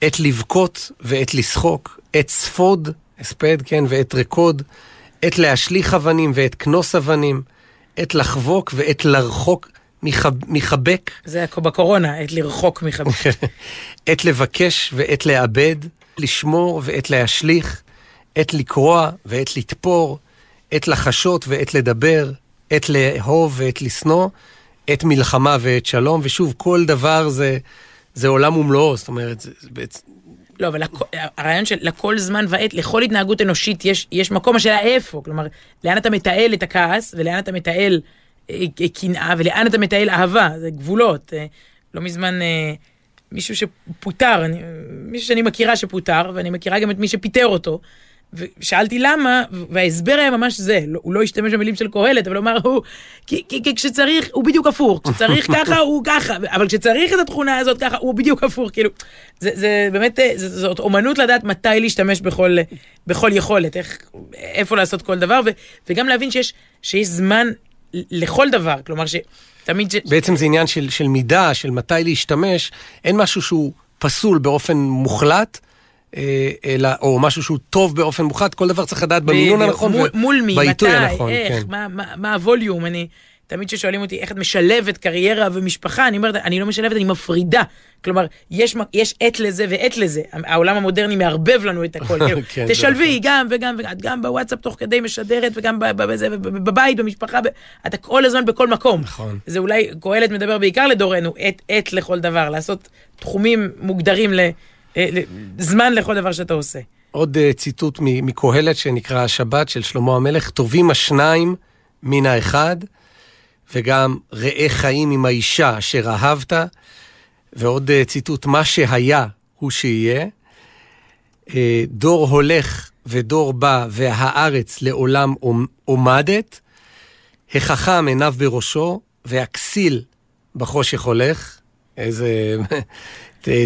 עת לבכות ועת לשחוק, עת ספוד, הספד, כן, ועת רקוד, עת להשליך אבנים ועת כנוס אבנים, עת לחבוק ועת לרחוק מחב, מחבק, זה היה בקורונה, עת לרחוק מחבר. עת לבקש ועת לאבד, לשמור ועת להשליך, עת לקרוע ועת לתפור, עת לחשות ועת לדבר, עת לאהוב ועת לשנוא, עת מלחמה ועת שלום, ושוב, כל דבר זה, זה עולם ומלואו, זאת אומרת, זה, זה בעצם... לא, אבל הרעיון של לכל זמן ועת, לכל התנהגות אנושית יש, יש מקום, השאלה איפה. כלומר, לאן אתה מתעל את הכעס, ולאן אתה מתעל אה, אה, קנאה, ולאן אתה מתעל אהבה, זה גבולות. אה, לא מזמן מישהו שפוטר, מישהו שאני מכירה שפוטר, ואני מכירה גם את מי שפיטר אותו. ושאלתי למה, וההסבר היה ממש זה, לא, הוא לא השתמש במילים של קהלת, אבל הוא אמר, הוא, כי, כי, כי כשצריך, הוא בדיוק הפוך, כשצריך ככה, הוא ככה, אבל כשצריך את התכונה הזאת ככה, הוא בדיוק הפוך, כאילו, זה, זה באמת, אה, זה, זאת אומנות לדעת מתי להשתמש בכל, בכל יכולת, איך, איפה לעשות כל דבר, ו, וגם להבין שיש, שיש זמן לכל דבר, כלומר שתמיד, ש... בעצם זה עניין של, של מידה, של מתי להשתמש, אין משהו שהוא פסול באופן מוחלט. אה, אלא, או משהו שהוא טוב באופן מוחלט, כל דבר צריך לדעת במינון הנכון מול, מול מי, ובעיתוי מתי, הנכון. איך, כן. מה, מה, מה הווליום, אני, תמיד כששואלים אותי איך את משלבת קריירה ומשפחה, אני אומרת, אני לא משלבת, אני מפרידה. כלומר, יש, יש עת לזה ועת לזה. העולם המודרני מערבב לנו את הכל. כאילו, כן, תשלבי גם וגם וגם, את גם בוואטסאפ תוך כדי משדרת וגם בזה, בבית, במשפחה, ב- אתה כל הזמן בכל מקום. נכון. זה אולי, קהלת מדבר בעיקר לדורנו, עת, עת לכל דבר, לעשות תחומים מוגדרים ל... אה, זמן לכל דבר שאתה עושה. עוד אה, ציטוט מקהלת שנקרא השבת של שלמה המלך, טובים השניים מן האחד, וגם ראה חיים עם האישה אשר אהבת, ועוד אה, ציטוט, מה שהיה הוא שיהיה. דור הולך ודור בא, והארץ לעולם עומ- עומדת. החכם עיניו בראשו, והכסיל בחושך הולך. איזה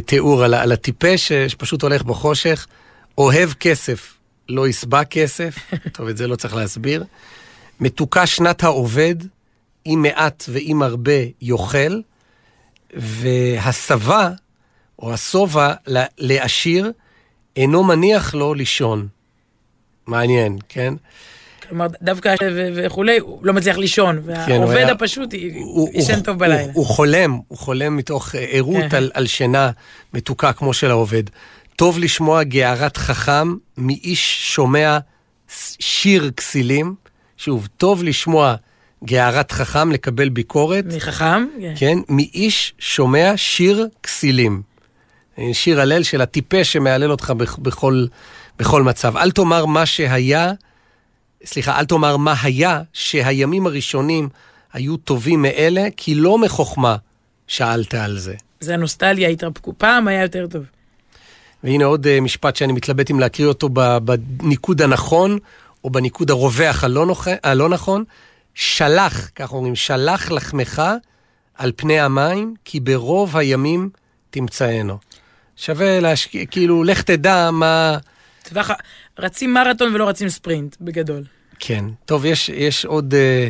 תיאור על, על הטיפש אה, שפשוט הולך בחושך. אוהב כסף, לא ישבע כסף. טוב, את זה לא צריך להסביר. מתוקה שנת העובד, אם מעט ואם הרבה יאכל. והשבע, או השובע, לעשיר, אינו מניח לו לישון. מעניין, כן? כלומר, דווקא ו- וכולי, הוא לא מצליח לישון, הוא והעובד היה- הפשוט הוא- ישן הוא- טוב בלילה. הוא, הוא חולם, הוא חולם מתוך אה, ערות כן. על, על שינה מתוקה כמו של העובד. טוב לשמוע גערת חכם מאיש שומע שיר כסילים. שוב, טוב לשמוע גערת חכם, לקבל ביקורת, מחכם? כן. כן, מאיש שומע שיר כסילים. אה, שיר הלל של הטיפש שמהלל אותך בכ- בכל, בכל מצב. אל תאמר מה שהיה, סליחה, אל תאמר מה היה שהימים הראשונים היו טובים מאלה, כי לא מחוכמה שאלת על זה. זה הנוסטליה, התרפקו. פעם היה יותר טוב. והנה עוד uh, משפט שאני מתלבט אם להקריא אותו בניקוד הנכון, או בניקוד הרווח הלא, נוח, הלא נכון. שלח, כך אומרים, שלח לחמך על פני המים, כי ברוב הימים תמצאנו. שווה להשקיע, כאילו, לך תדע מה... טווח, רצים מרתון ולא רצים ספרינט, בגדול. כן. טוב, יש, יש עוד אה,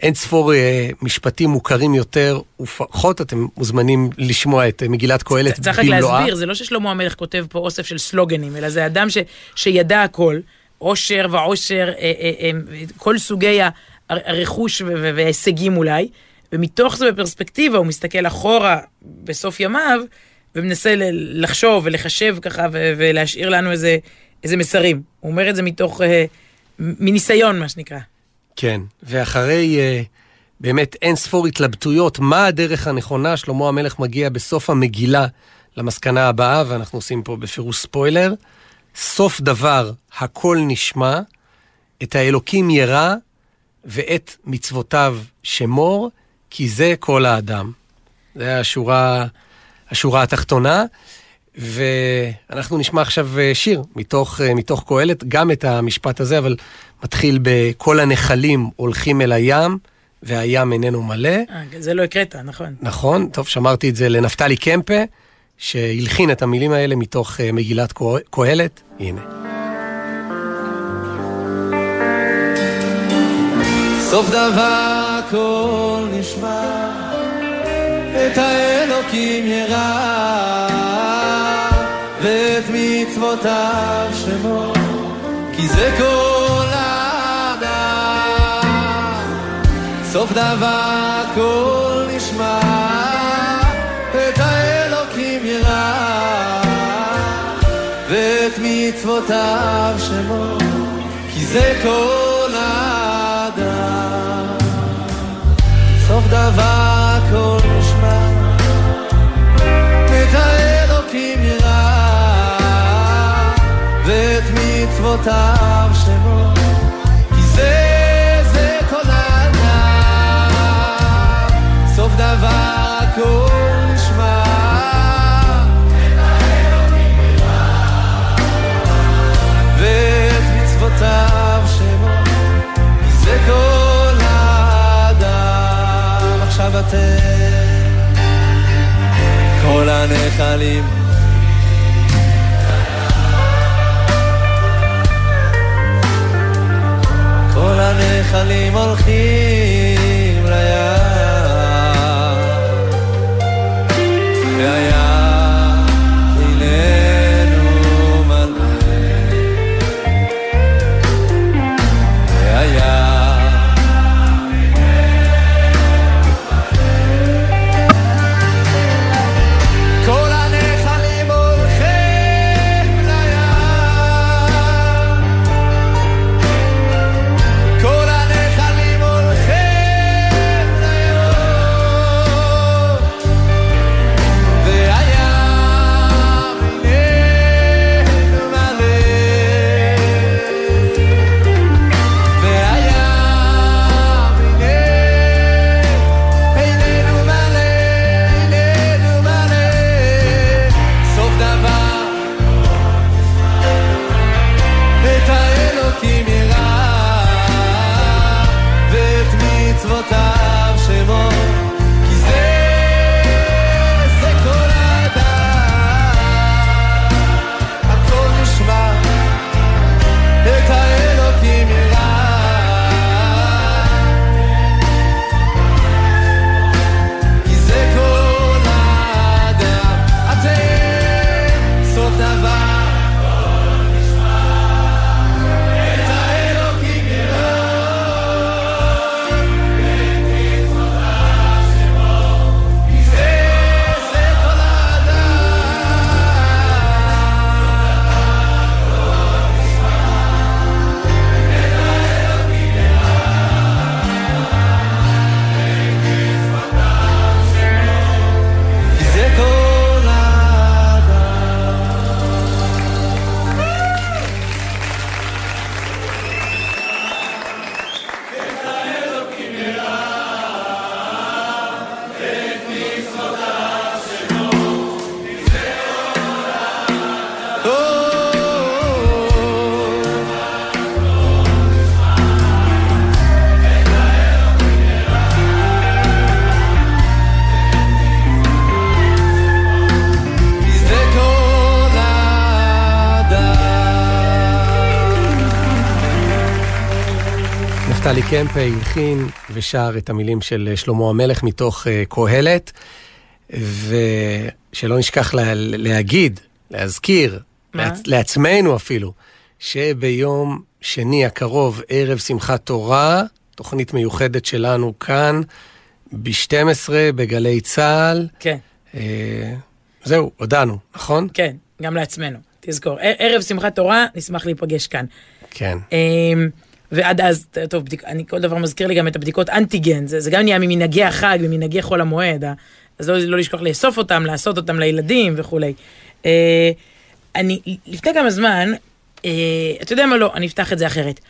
אין ספור אה, משפטים מוכרים יותר ופחות, אתם מוזמנים לשמוע את אה, מגילת קהלת צריך רק במלואה. להסביר, זה לא ששלמה המלך כותב פה אוסף של סלוגנים, אלא זה אדם ש, שידע הכל, עושר ועושר, אה, אה, אה, כל סוגי הרכוש וההישגים אולי, ומתוך זה בפרספקטיבה הוא מסתכל אחורה בסוף ימיו, ומנסה לחשוב ולחשב ככה ולהשאיר לנו איזה, איזה מסרים. הוא אומר את זה מתוך, אה, מניסיון מה שנקרא. כן, ואחרי אה, באמת אין ספור התלבטויות, מה הדרך הנכונה, שלמה המלך מגיע בסוף המגילה למסקנה הבאה, ואנחנו עושים פה בפירוש ספוילר. סוף דבר הכל נשמע, את האלוקים ירא, ואת מצוותיו שמור, כי זה כל האדם. זה השורה, השורה התחתונה. ואנחנו נשמע עכשיו אה, שיר מתוך, אה, מתוך קהלת, גם את המשפט הזה, אבל מתחיל ב"כל הנחלים הולכים אל הים, והים איננו מלא". אה, זה לא הקראת, נכון. נכון, טוב, שמרתי את זה לנפתלי קמפה, שהלחין את המילים האלה מתוך מגילת קהלת. הנה. סוף דבר הכל נשמע, את האלוקים ירא, ואת מצוותיו שמו, כי זה כל האדם. סוף דבר הכל נשמע, את האלוקים ירא, ואת מצוותיו שמו, כי זה כל האדם. סוף דבר הכל מצוותיו שמו, כי זה, זה כל האדם. סוף דבר הכל נשמע, ואת מצוותיו שמו, כי זה כל האדם. עכשיו אתם, כל הנחלים. כל הנחלים הולכים לים, והים נפתלי קמפה הלחין ושר את המילים של אה, שלמה המלך מתוך אה, קהלת, ושלא נשכח לה, להגיד, להזכיר? לעצ, לעצמנו אפילו, שביום שני הקרוב, ערב שמחת תורה, תוכנית מיוחדת שלנו כאן, ב-12 בגלי צה"ל. כן, אה, זהו, הודענו, נכון? כן, גם לעצמנו. תזכור, ערב שמחת תורה, נשמח להיפגש כאן. כן. אמ, ועד אז, טוב, בדיק, אני כל דבר מזכיר לי גם את הבדיקות אנטיגן, זה, זה גם נהיה ממנהגי החג, ממנהגי חול המועד, אז לא, לא לשכוח לאסוף אותם, לעשות אותם לילדים וכולי. אה, אני, לפני כמה זמן, אה, אתה יודע מה לא, אני אפתח את זה אחרת.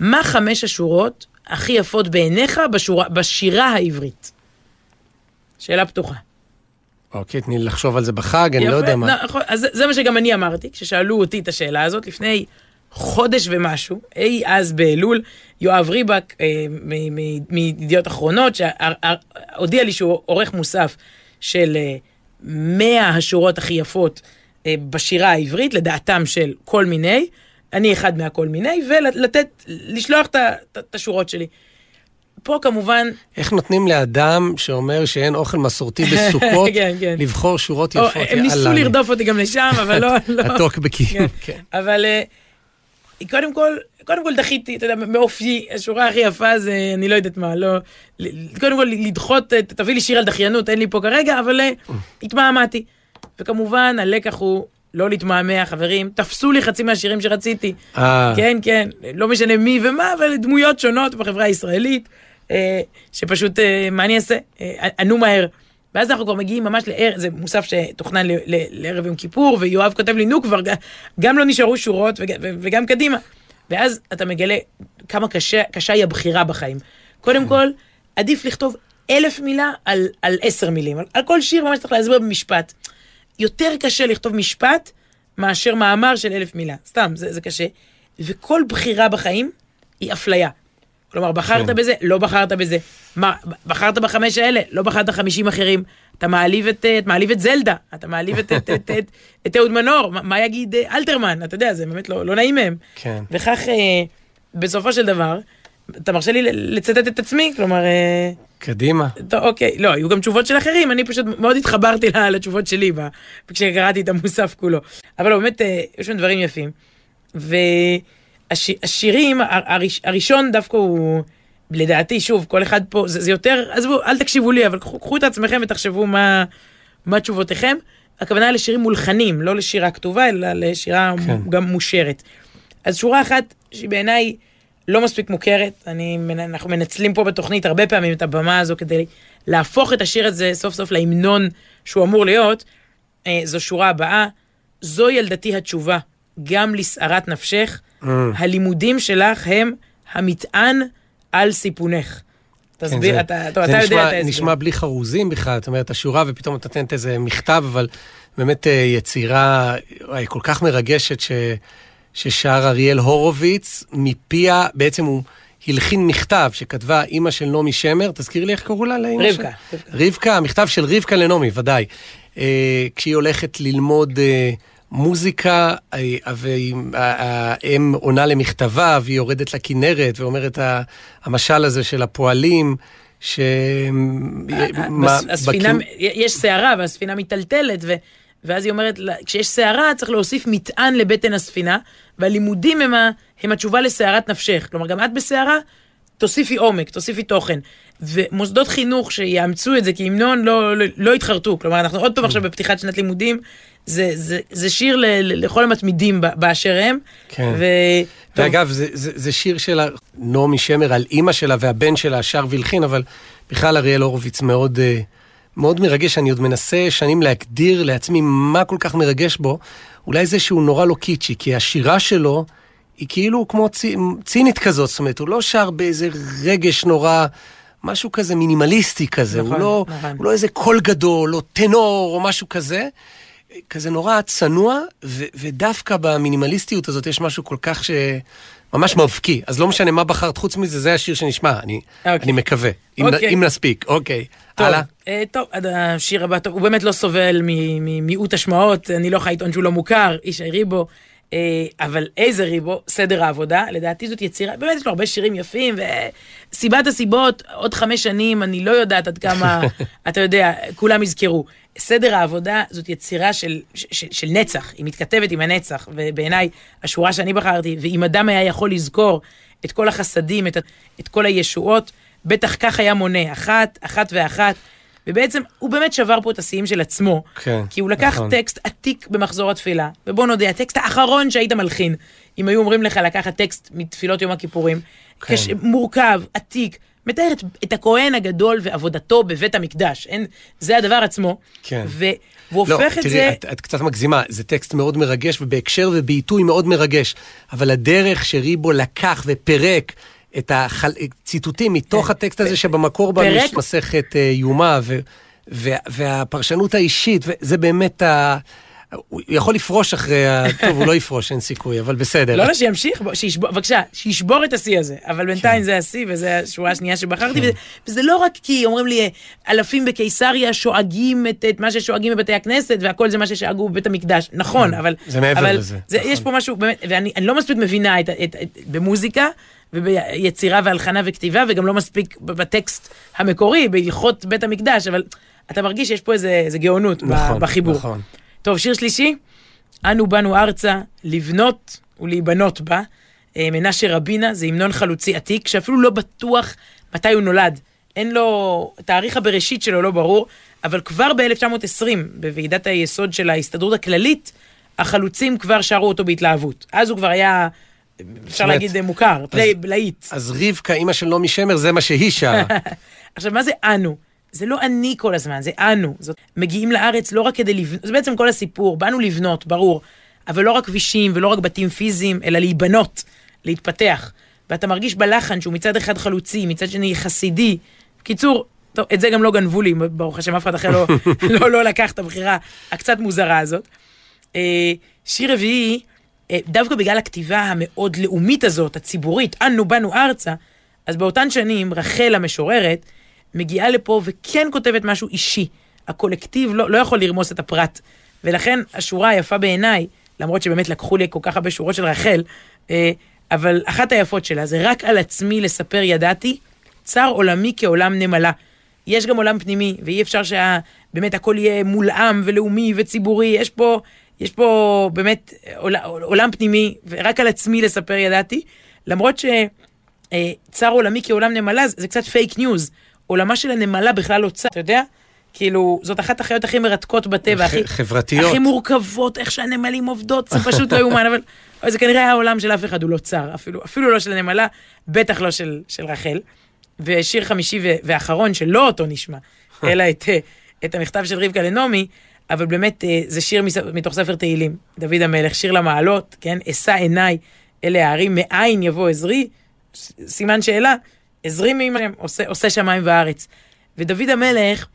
מה חמש השורות הכי יפות בעיניך בשורה, בשירה העברית? שאלה פתוחה. אוקיי, תני לי לחשוב על זה בחג, אני לא יודע מה. נכון, אז זה- זה מה שגם אני אמרתי, כששאלו אותי את השאלה הזאת לפני חודש ומשהו, אי אז באלול, יואב ריבק אה, מידיעות אחרונות, שהודיע לי שהוא עורך מוסף של אה, 100 השורות הכי יפות אה, בשירה העברית, לדעתם של כל מיני, אני אחד מהכל מיני, ולתת, לשלוח את השורות שלי. פה כמובן, איך נותנים לאדם שאומר שאין אוכל מסורתי בסוכות, כן, כן. לבחור שורות או, יפות? הם ניסו לרדוף אותי גם לשם, אבל לא, לא. הטוקבקים, כן. כן. אבל אה, קודם כל, קודם כל דחיתי, אתה יודע, מאופי, השורה הכי יפה זה, אני לא יודעת מה, לא, קודם כל לדחות, תביא לי שיר על דחיינות, אין לי פה כרגע, אבל אה, התמהמהתי. וכמובן, הלקח הוא לא להתמהמה, חברים, תפסו לי חצי מהשירים שרציתי. אה, כן, כן, לא משנה מי ומה, אבל דמויות שונות בחברה הישראלית, אה, שפשוט, מה אני אעשה? ענו מהר. ואז אנחנו כבר מגיעים ממש לערב, זה מוסף שתוכנן ל- ל- לערב יום כיפור, ויואב כותב לי, נו כבר, גם לא נשארו שורות וג- ו- וגם קדימה. ואז אתה מגלה כמה קשה, קשה היא הבחירה בחיים. קודם כל, עדיף לכתוב אלף מילה על, על עשר מילים. על, על כל שיר ממש צריך להסביר במשפט. יותר קשה לכתוב משפט מאשר מאמר של אלף מילה. סתם, זה, זה קשה. וכל בחירה בחיים היא אפליה. כלומר, בחרת כן. בזה, לא בחרת בזה. מה, בחרת בחמש האלה, לא בחרת חמישים אחרים. אתה מעליב את, אתה מעליב את זלדה, אתה מעליב את, את, את, את, את אהוד מנור, מה, מה יגיד אה, אלתרמן, אתה יודע, זה באמת לא, לא נעים מהם. כן. וכך, אה, בסופו של דבר, אתה מרשה לי לצטט את עצמי? כלומר, אה, קדימה. טוב, אוקיי, לא, היו גם תשובות של אחרים, אני פשוט מאוד התחברתי ל- לתשובות שלי ב- כשקראתי את המוסף כולו. אבל לא, באמת, אה, יש שם דברים יפים. והשירים, הראשון דווקא הוא, לדעתי, שוב, כל אחד פה, זה, זה יותר, עזבו, אל תקשיבו לי, אבל קחו, קחו את עצמכם ותחשבו מה, מה תשובותיכם. הכוונה היא לשירים מולחנים, לא לשירה כתובה, אלא לשירה כן. גם מושרת. אז שורה אחת, שהיא בעיניי לא מספיק מוכרת, אני, אנחנו מנצלים פה בתוכנית הרבה פעמים את הבמה הזו כדי להפוך את השיר הזה סוף סוף להמנון שהוא אמור להיות, אה, זו שורה הבאה, זו ילדתי התשובה, גם לסערת נפשך, הלימודים שלך הם המטען על סיפונך. תסביר, כן, זה- אתה, זה אתה יודע נשמע- את ההסבר. נשמע בלי חרוזים בכלל, את אומרת, השורה ופתאום את נותנת איזה מכתב, אבל באמת אה, יצירה וואי, כל כך מרגשת ש, ששר אריאל הורוביץ, מפיה, בעצם הוא הלחין מכתב שכתבה אימא של נעמי שמר, תזכיר לי איך קראו לה? לאמא רבקה, של... רבקה. רבקה, המכתב של רבקה לנעמי, ודאי. אה, כשהיא הולכת ללמוד אה, מוזיקה, אה, והאם עונה למכתבה, והיא יורדת לכנרת, ואומרת המשל הזה של הפועלים, ש... מה- הספינה, יש סערה והספינה מיטלטלת, ו, ואז היא אומרת, כשיש סערה צריך להוסיף מטען לבטן הספינה, והלימודים הם, ה, הם התשובה לסערת נפשך. כלומר, גם את בסערה, תוסיפי עומק, תוסיפי תוכן. ומוסדות חינוך שיאמצו את זה כהמנון לא, לא, לא יתחרטו. כלומר, אנחנו עוד פעם עכשיו בפתיחת שנת לימודים, זה, זה, זה שיר ל, ל, לכל המתמידים באשר הם. כן. ו... ואגב, זה, זה, זה שיר של נעמי שמר על אימא שלה והבן שלה שר והלחין, אבל בכלל אריאל הורוביץ מאוד, אה, מאוד מרגש. אני עוד מנסה שנים להגדיר לעצמי מה כל כך מרגש בו. אולי זה שהוא נורא לא קיצ'י, כי השירה שלו היא כאילו כמו צי, צינית כזאת, זאת אומרת, הוא לא שר באיזה רגש נורא... משהו כזה מינימליסטי כזה, נכון, הוא, לא, נכון. הוא לא איזה קול גדול, או טנור, או משהו כזה. כזה נורא צנוע, ו- ודווקא במינימליסטיות הזאת יש משהו כל כך ש... ממש מבקיא. אז לא משנה מה בחרת חוץ מזה, זה השיר שנשמע, אני, אוקיי. אני מקווה. אם, אוקיי. אם נספיק, אוקיי. טוב, הלאה. אה, טוב, עד השיר הבא, טוב, הוא באמת לא סובל מ- ממיעוט השמעות, אני לא יכולה לטעון שהוא לא מוכר, ישי ריבו, אה, אבל איזה ריבו, סדר העבודה, לדעתי זאת יצירה, באמת יש לו הרבה שירים יפים, וסיבת הסיבות, עוד חמש שנים, אני לא יודעת עד כמה, אתה יודע, כולם יזכרו. סדר העבודה זאת יצירה של, של, של נצח, היא מתכתבת עם הנצח, ובעיניי השורה שאני בחרתי, ואם אדם היה יכול לזכור את כל החסדים, את, את כל הישועות, בטח כך היה מונה, אחת, אחת ואחת, ובעצם הוא באמת שבר פה את השיאים של עצמו, כן, כי הוא לקח נכון. טקסט עתיק במחזור התפילה, ובוא נודה, הטקסט האחרון שהיית מלחין, אם היו אומרים לך לקחת טקסט מתפילות יום הכיפורים, כן. קש, מורכב, עתיק, מתאר את, את הכהן הגדול ועבודתו בבית המקדש, אין, זה הדבר עצמו, כן. ו, והוא לא, את תראי, זה... את, את קצת מגזימה, זה טקסט מאוד מרגש ובהקשר ובעיתוי מאוד מרגש, אבל הדרך שריבו לקח ופירק את הציטוטים מתוך כן. הטקסט הזה שבמקור פירק- במסכת אה, יומא, והפרשנות האישית, זה באמת ה... הוא יכול לפרוש אחרי ה... טוב, הוא לא יפרוש, אין סיכוי, אבל בסדר. לא, לא, שימשיך, שישבור, בבקשה, שישבור את השיא הזה. אבל בינתיים זה השיא, וזו השורה השנייה שבחרתי, וזה, וזה לא רק כי אומרים לי, אלפים בקיסריה שואגים את, את מה ששואגים בבתי הכנסת, והכל זה מה ששאגו בבית המקדש. נכון, אבל... זה מעבר אבל לזה, זה, נכון. יש פה משהו, באמת, ואני אני לא מספיק מבינה את, ה- את, את, במוזיקה, וביצירה והלחנה וכתיבה, וגם לא מספיק בטקסט המקורי, בהלכות בית המקדש, אבל אתה מרגיש שיש פה איזה, איזה גאונות נכון, בחיבור. נכון. טוב, שיר שלישי, אנו באנו ארצה לבנות ולהיבנות בה. אה, מנשה רבינה זה המנון חלוצי עתיק, שאפילו לא בטוח מתי הוא נולד. אין לו, תאריך הבראשית שלו לא ברור, אבל כבר ב-1920, בוועידת היסוד של ההסתדרות הכללית, החלוצים כבר שרו אותו בהתלהבות. אז הוא כבר היה, אפשר להגיד, מוכר, פליי, להיט. אז רבקה, אימא של נעמי שמר, זה מה שהיא שרה. עכשיו, מה זה אנו? זה לא אני כל הזמן, זה אנו. זאת, מגיעים לארץ לא רק כדי לבנות, זה בעצם כל הסיפור, באנו לבנות, ברור, אבל לא רק כבישים ולא רק בתים פיזיים, אלא להיבנות, להתפתח. ואתה מרגיש בלחן שהוא מצד אחד חלוצי, מצד שני חסידי. בקיצור, טוב, את זה גם לא גנבו לי, ברוך השם, אף אחד אחר לא, לא, לא לקח את הבחירה הקצת מוזרה הזאת. אה, שיר רביעי, אה, דווקא בגלל הכתיבה המאוד לאומית הזאת, הציבורית, אנו באנו ארצה, אז באותן שנים רחל המשוררת מגיעה לפה וכן כותבת משהו אישי. הקולקטיב לא, לא יכול לרמוס את הפרט. ולכן השורה היפה בעיניי, למרות שבאמת לקחו לי כל כך הרבה שורות של רחל, אה, אבל אחת היפות שלה זה רק על עצמי לספר ידעתי, צר עולמי כעולם נמלה. יש גם עולם פנימי, ואי אפשר שבאמת הכל יהיה מולאם ולאומי וציבורי, יש פה, יש פה באמת עול, עולם פנימי, ורק על עצמי לספר ידעתי, למרות שצר עולמי כעולם נמלה זה קצת פייק ניוז, עולמה של הנמלה בכלל לא צר, אתה יודע? כאילו, זאת אחת החיות הכי מרתקות בטבע, הכי, חברתיות. הכי מורכבות, איך שהנמלים עובדות, זה פשוט לא יאומן, אבל, זה כנראה העולם של אף אחד, הוא לא צר, אפילו, אפילו לא של הנמלה, בטח לא של, של רחל. ושיר חמישי ואחרון, שלא אותו נשמע, אלא את, אה, את המכתב של רבקה לנעמי, אבל באמת אה, זה שיר מתוך ספר תהילים, דוד המלך, שיר למעלות, כן? אשא עיניי אלה הערים, מאין יבוא עזרי, סימן שאלה, עזרי מעמהם, עושה, עושה שמיים וארץ. ודוד המלך,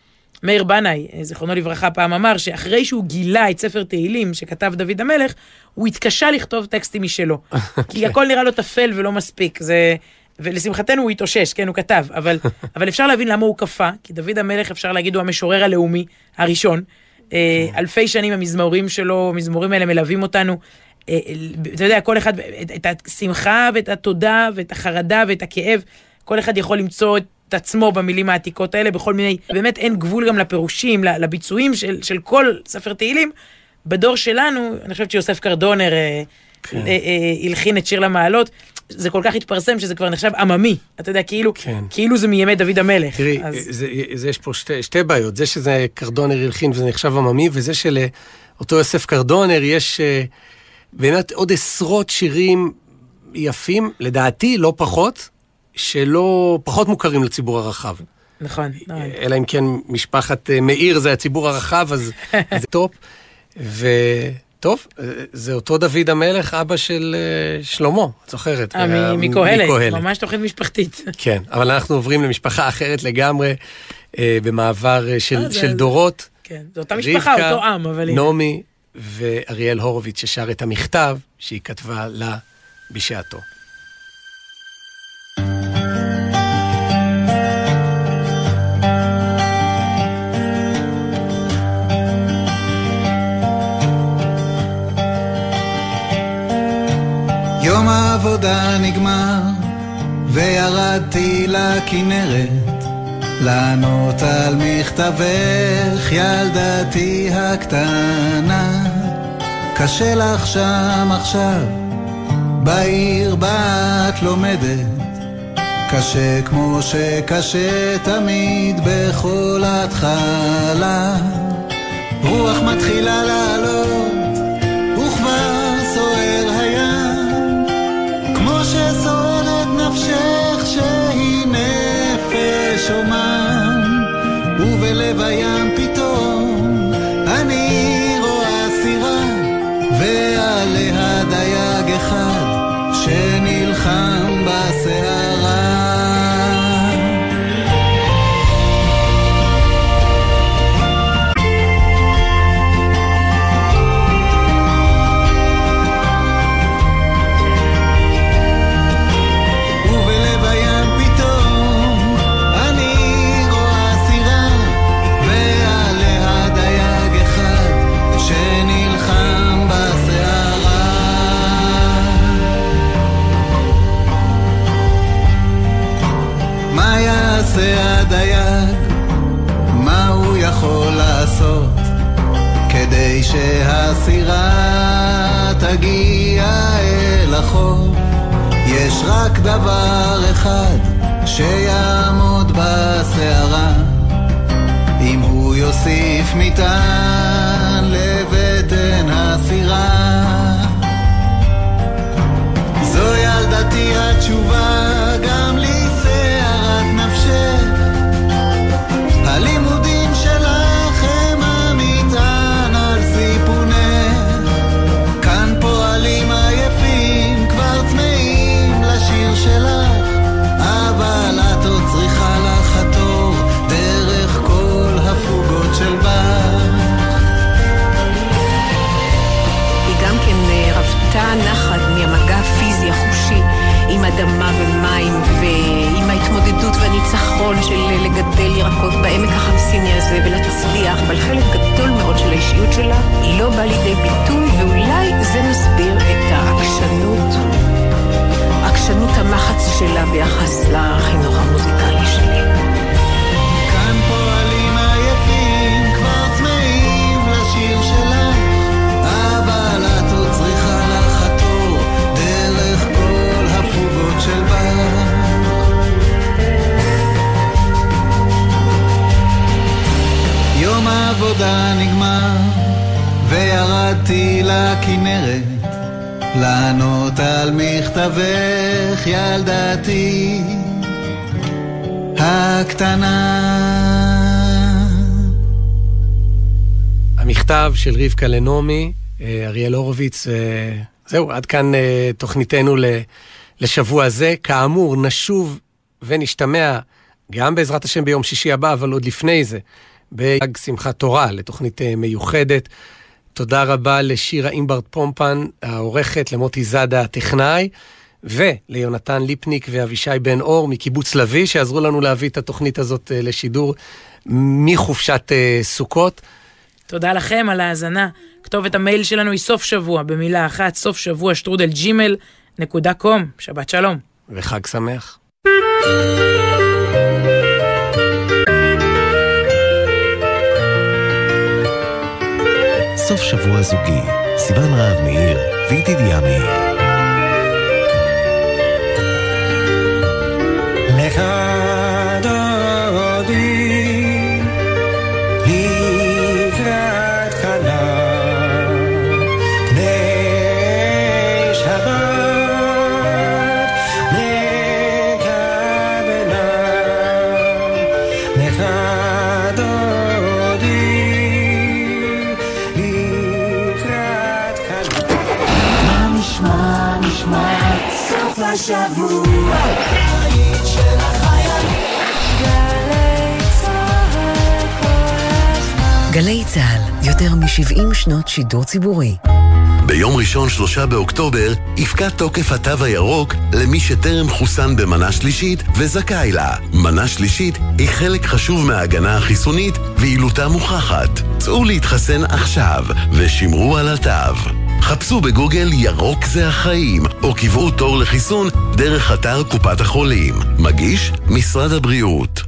מאיר בנאי, אה, זיכרונו לברכה, פעם אמר שאחרי שהוא גילה את ספר תהילים שכתב דוד המלך, הוא התקשה לכתוב טקסטים משלו. כי הכל נראה לו טפל ולא מספיק. זה... ולשמחתנו הוא התאושש, כן, הוא כתב, אבל, אבל אפשר להבין למה הוא קפא, כי דוד המלך, אפשר להגיד, הוא המשורר הלאומי הראשון. אה, אלפי שנים המזמורים שלו, המזמורים האלה מלווים אותנו. אה, אתה יודע, כל אחד, את, השמחה ואת התודה ואת החרדה ואת הכאב, כל אחד יכול למצוא את עצמו במילים העתיקות האלה, בכל מיני, באמת אין גבול גם לפירושים, לביצועים של, של כל ספר תהילים. בדור שלנו, אני חושבת שיוסף קרדונר אה, כן. אה, אה, הלחין את שיר למעלות, זה כל כך התפרסם שזה כבר נחשב עממי, אתה יודע, כאילו, כן. כאילו זה מימי דוד המלך. תראי, אז- זה, זה, יש פה שתי, שתי בעיות. זה שזה קרדונר הלחין וזה נחשב עממי, וזה שלאותו יוסף קרדונר יש אה, באמת עוד עשרות שירים יפים, לדעתי לא פחות, שלא, פחות מוכרים לציבור הרחב. נכון, נכון. אלא אם כן משפחת אה, מאיר זה הציבור הרחב, אז אז זה טופ. וטוב, אה, זה אותו דוד המלך, אבא של אה, שלמה, את זוכרת? אה, מקהלת. ממש תוכנית משפחתית. כן, אבל אנחנו עוברים למשפחה אחרת לגמרי, במעבר של, דורות. כן, זו אותה משפחה, רבקה, אותו עם, אבל. נעמי ואריאל הורוביץ ששר את המכתב שהיא כתבה לה בשעתו. העבודה נגמר, וירדתי לכנרת, לענות על מכתבך, ילדתי הקטנה. קשה לך שם עכשיו, בעיר בה את לומדת, קשה כמו שקשה תמיד בכל התחלה. רוח מתחילה לעלות, passar. יש רק דבר אחד שיעמוד בסערה. אם הוא יוסיף מטען לבטן הסירה. זו ילדתי התשובה אדמה ומים ועם ההתמודדות והניצחון של לגדל ירקות בעמק החמסיני הזה ולהצליח, אבל חלק גדול מאוד של האישיות שלה לא בא לידי ביטוי ואולי זה מסביר את העקשנות, עקשנות המחץ שלה ביחס לחינוך המוזיקלי שלי. כאן פועלים העבודה נגמר וירדתי לכנרת לענות על מכתבך ילדתי הקטנה. המכתב של רבקה לנעמי, אה, אריאל הורוביץ, אה, זהו, עד כאן אה, תוכניתנו לשבוע זה. כאמור, נשוב ונשתמע גם בעזרת השם ביום שישי הבא, אבל עוד לפני זה, בחג שמחת תורה, לתוכנית אה, מיוחדת. תודה רבה לשירה אימברט פומפן, העורכת, למוטי זאדה, הטכנאי, וליונתן ליפניק ואבישי בן אור מקיבוץ לביא, שעזרו לנו להביא את התוכנית הזאת אה, לשידור מחופשת אה, סוכות. תודה לכם על ההאזנה. כתובת המייל שלנו היא סוף שבוע, במילה אחת, סוף שבוע שטרודל ג'ימל נקודה קום. שבת שלום. וחג שמח. סוף שבוע זוגי, סיון רהב מאיר וידידיה מאיר. לך השבוע גלי צה"ל, יותר מ-70 שנות שידור ציבורי. ביום ראשון, שלושה באוקטובר, יפקע תוקף התו הירוק למי שטרם חוסן במנה שלישית וזכאי לה. מנה שלישית היא חלק חשוב מההגנה החיסונית ויעילותה מוכחת. צאו להתחסן עכשיו ושמרו על התו. חפשו בגוגל ירוק זה החיים, או קבעו תור לחיסון דרך אתר קופת החולים. מגיש משרד הבריאות.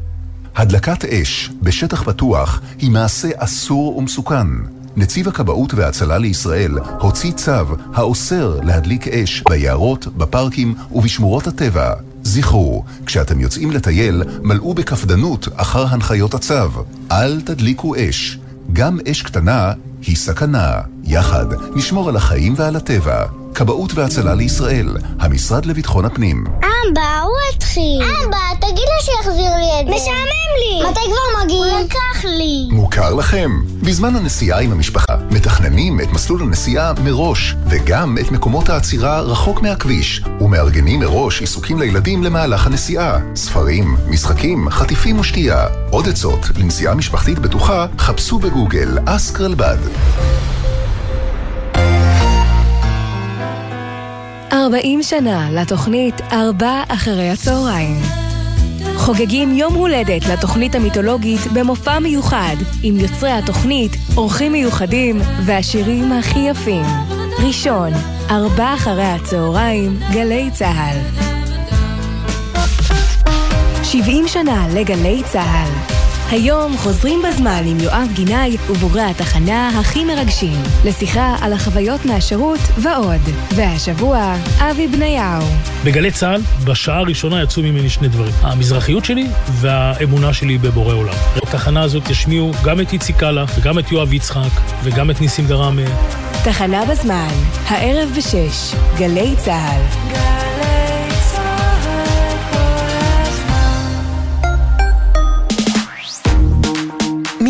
הדלקת אש בשטח פתוח היא מעשה אסור ומסוכן. נציב הכבאות וההצלה לישראל הוציא צו האוסר להדליק אש ביערות, בפארקים ובשמורות הטבע. זכרו, כשאתם יוצאים לטייל, מלאו בקפדנות אחר הנחיות הצו. אל תדליקו אש. גם אש קטנה היא סכנה. יחד נשמור על החיים ועל הטבע. כבאות והצלה לישראל, המשרד לביטחון הפנים. אבא, הוא התחיל. אבא, תגיד לו שיחזיר לי את זה. משעמם לי. מתי כבר מגיעים? הוא לקח לי. מוכר לכם? בזמן הנסיעה עם המשפחה, מתכננים את מסלול הנסיעה מראש, וגם את מקומות העצירה רחוק מהכביש, ומארגנים מראש עיסוקים לילדים למהלך הנסיעה. ספרים, משחקים, חטיפים ושתייה. עוד עצות לנסיעה משפחתית בטוחה, חפשו בגוגל אסקרלבד. 40 שנה לתוכנית ארבע אחרי הצהריים. חוגגים יום הולדת לתוכנית המיתולוגית במופע מיוחד עם יוצרי התוכנית, אורחים מיוחדים והשירים הכי יפים. ראשון, ארבע אחרי הצהריים, גלי צה"ל. 70 שנה לגלי צה"ל. היום חוזרים בזמן עם יואב גינאי ובוגרי התחנה הכי מרגשים, לשיחה על החוויות מהשירות ועוד. והשבוע, אבי בניהו. בגלי צה"ל, בשעה הראשונה יצאו ממני שני דברים. המזרחיות שלי והאמונה שלי בבורא עולם. בתחנה הזאת ישמיעו גם את איציק קאלה, וגם את יואב יצחק, וגם את ניסים דראמה. תחנה בזמן, הערב בשש, גלי צה"ל.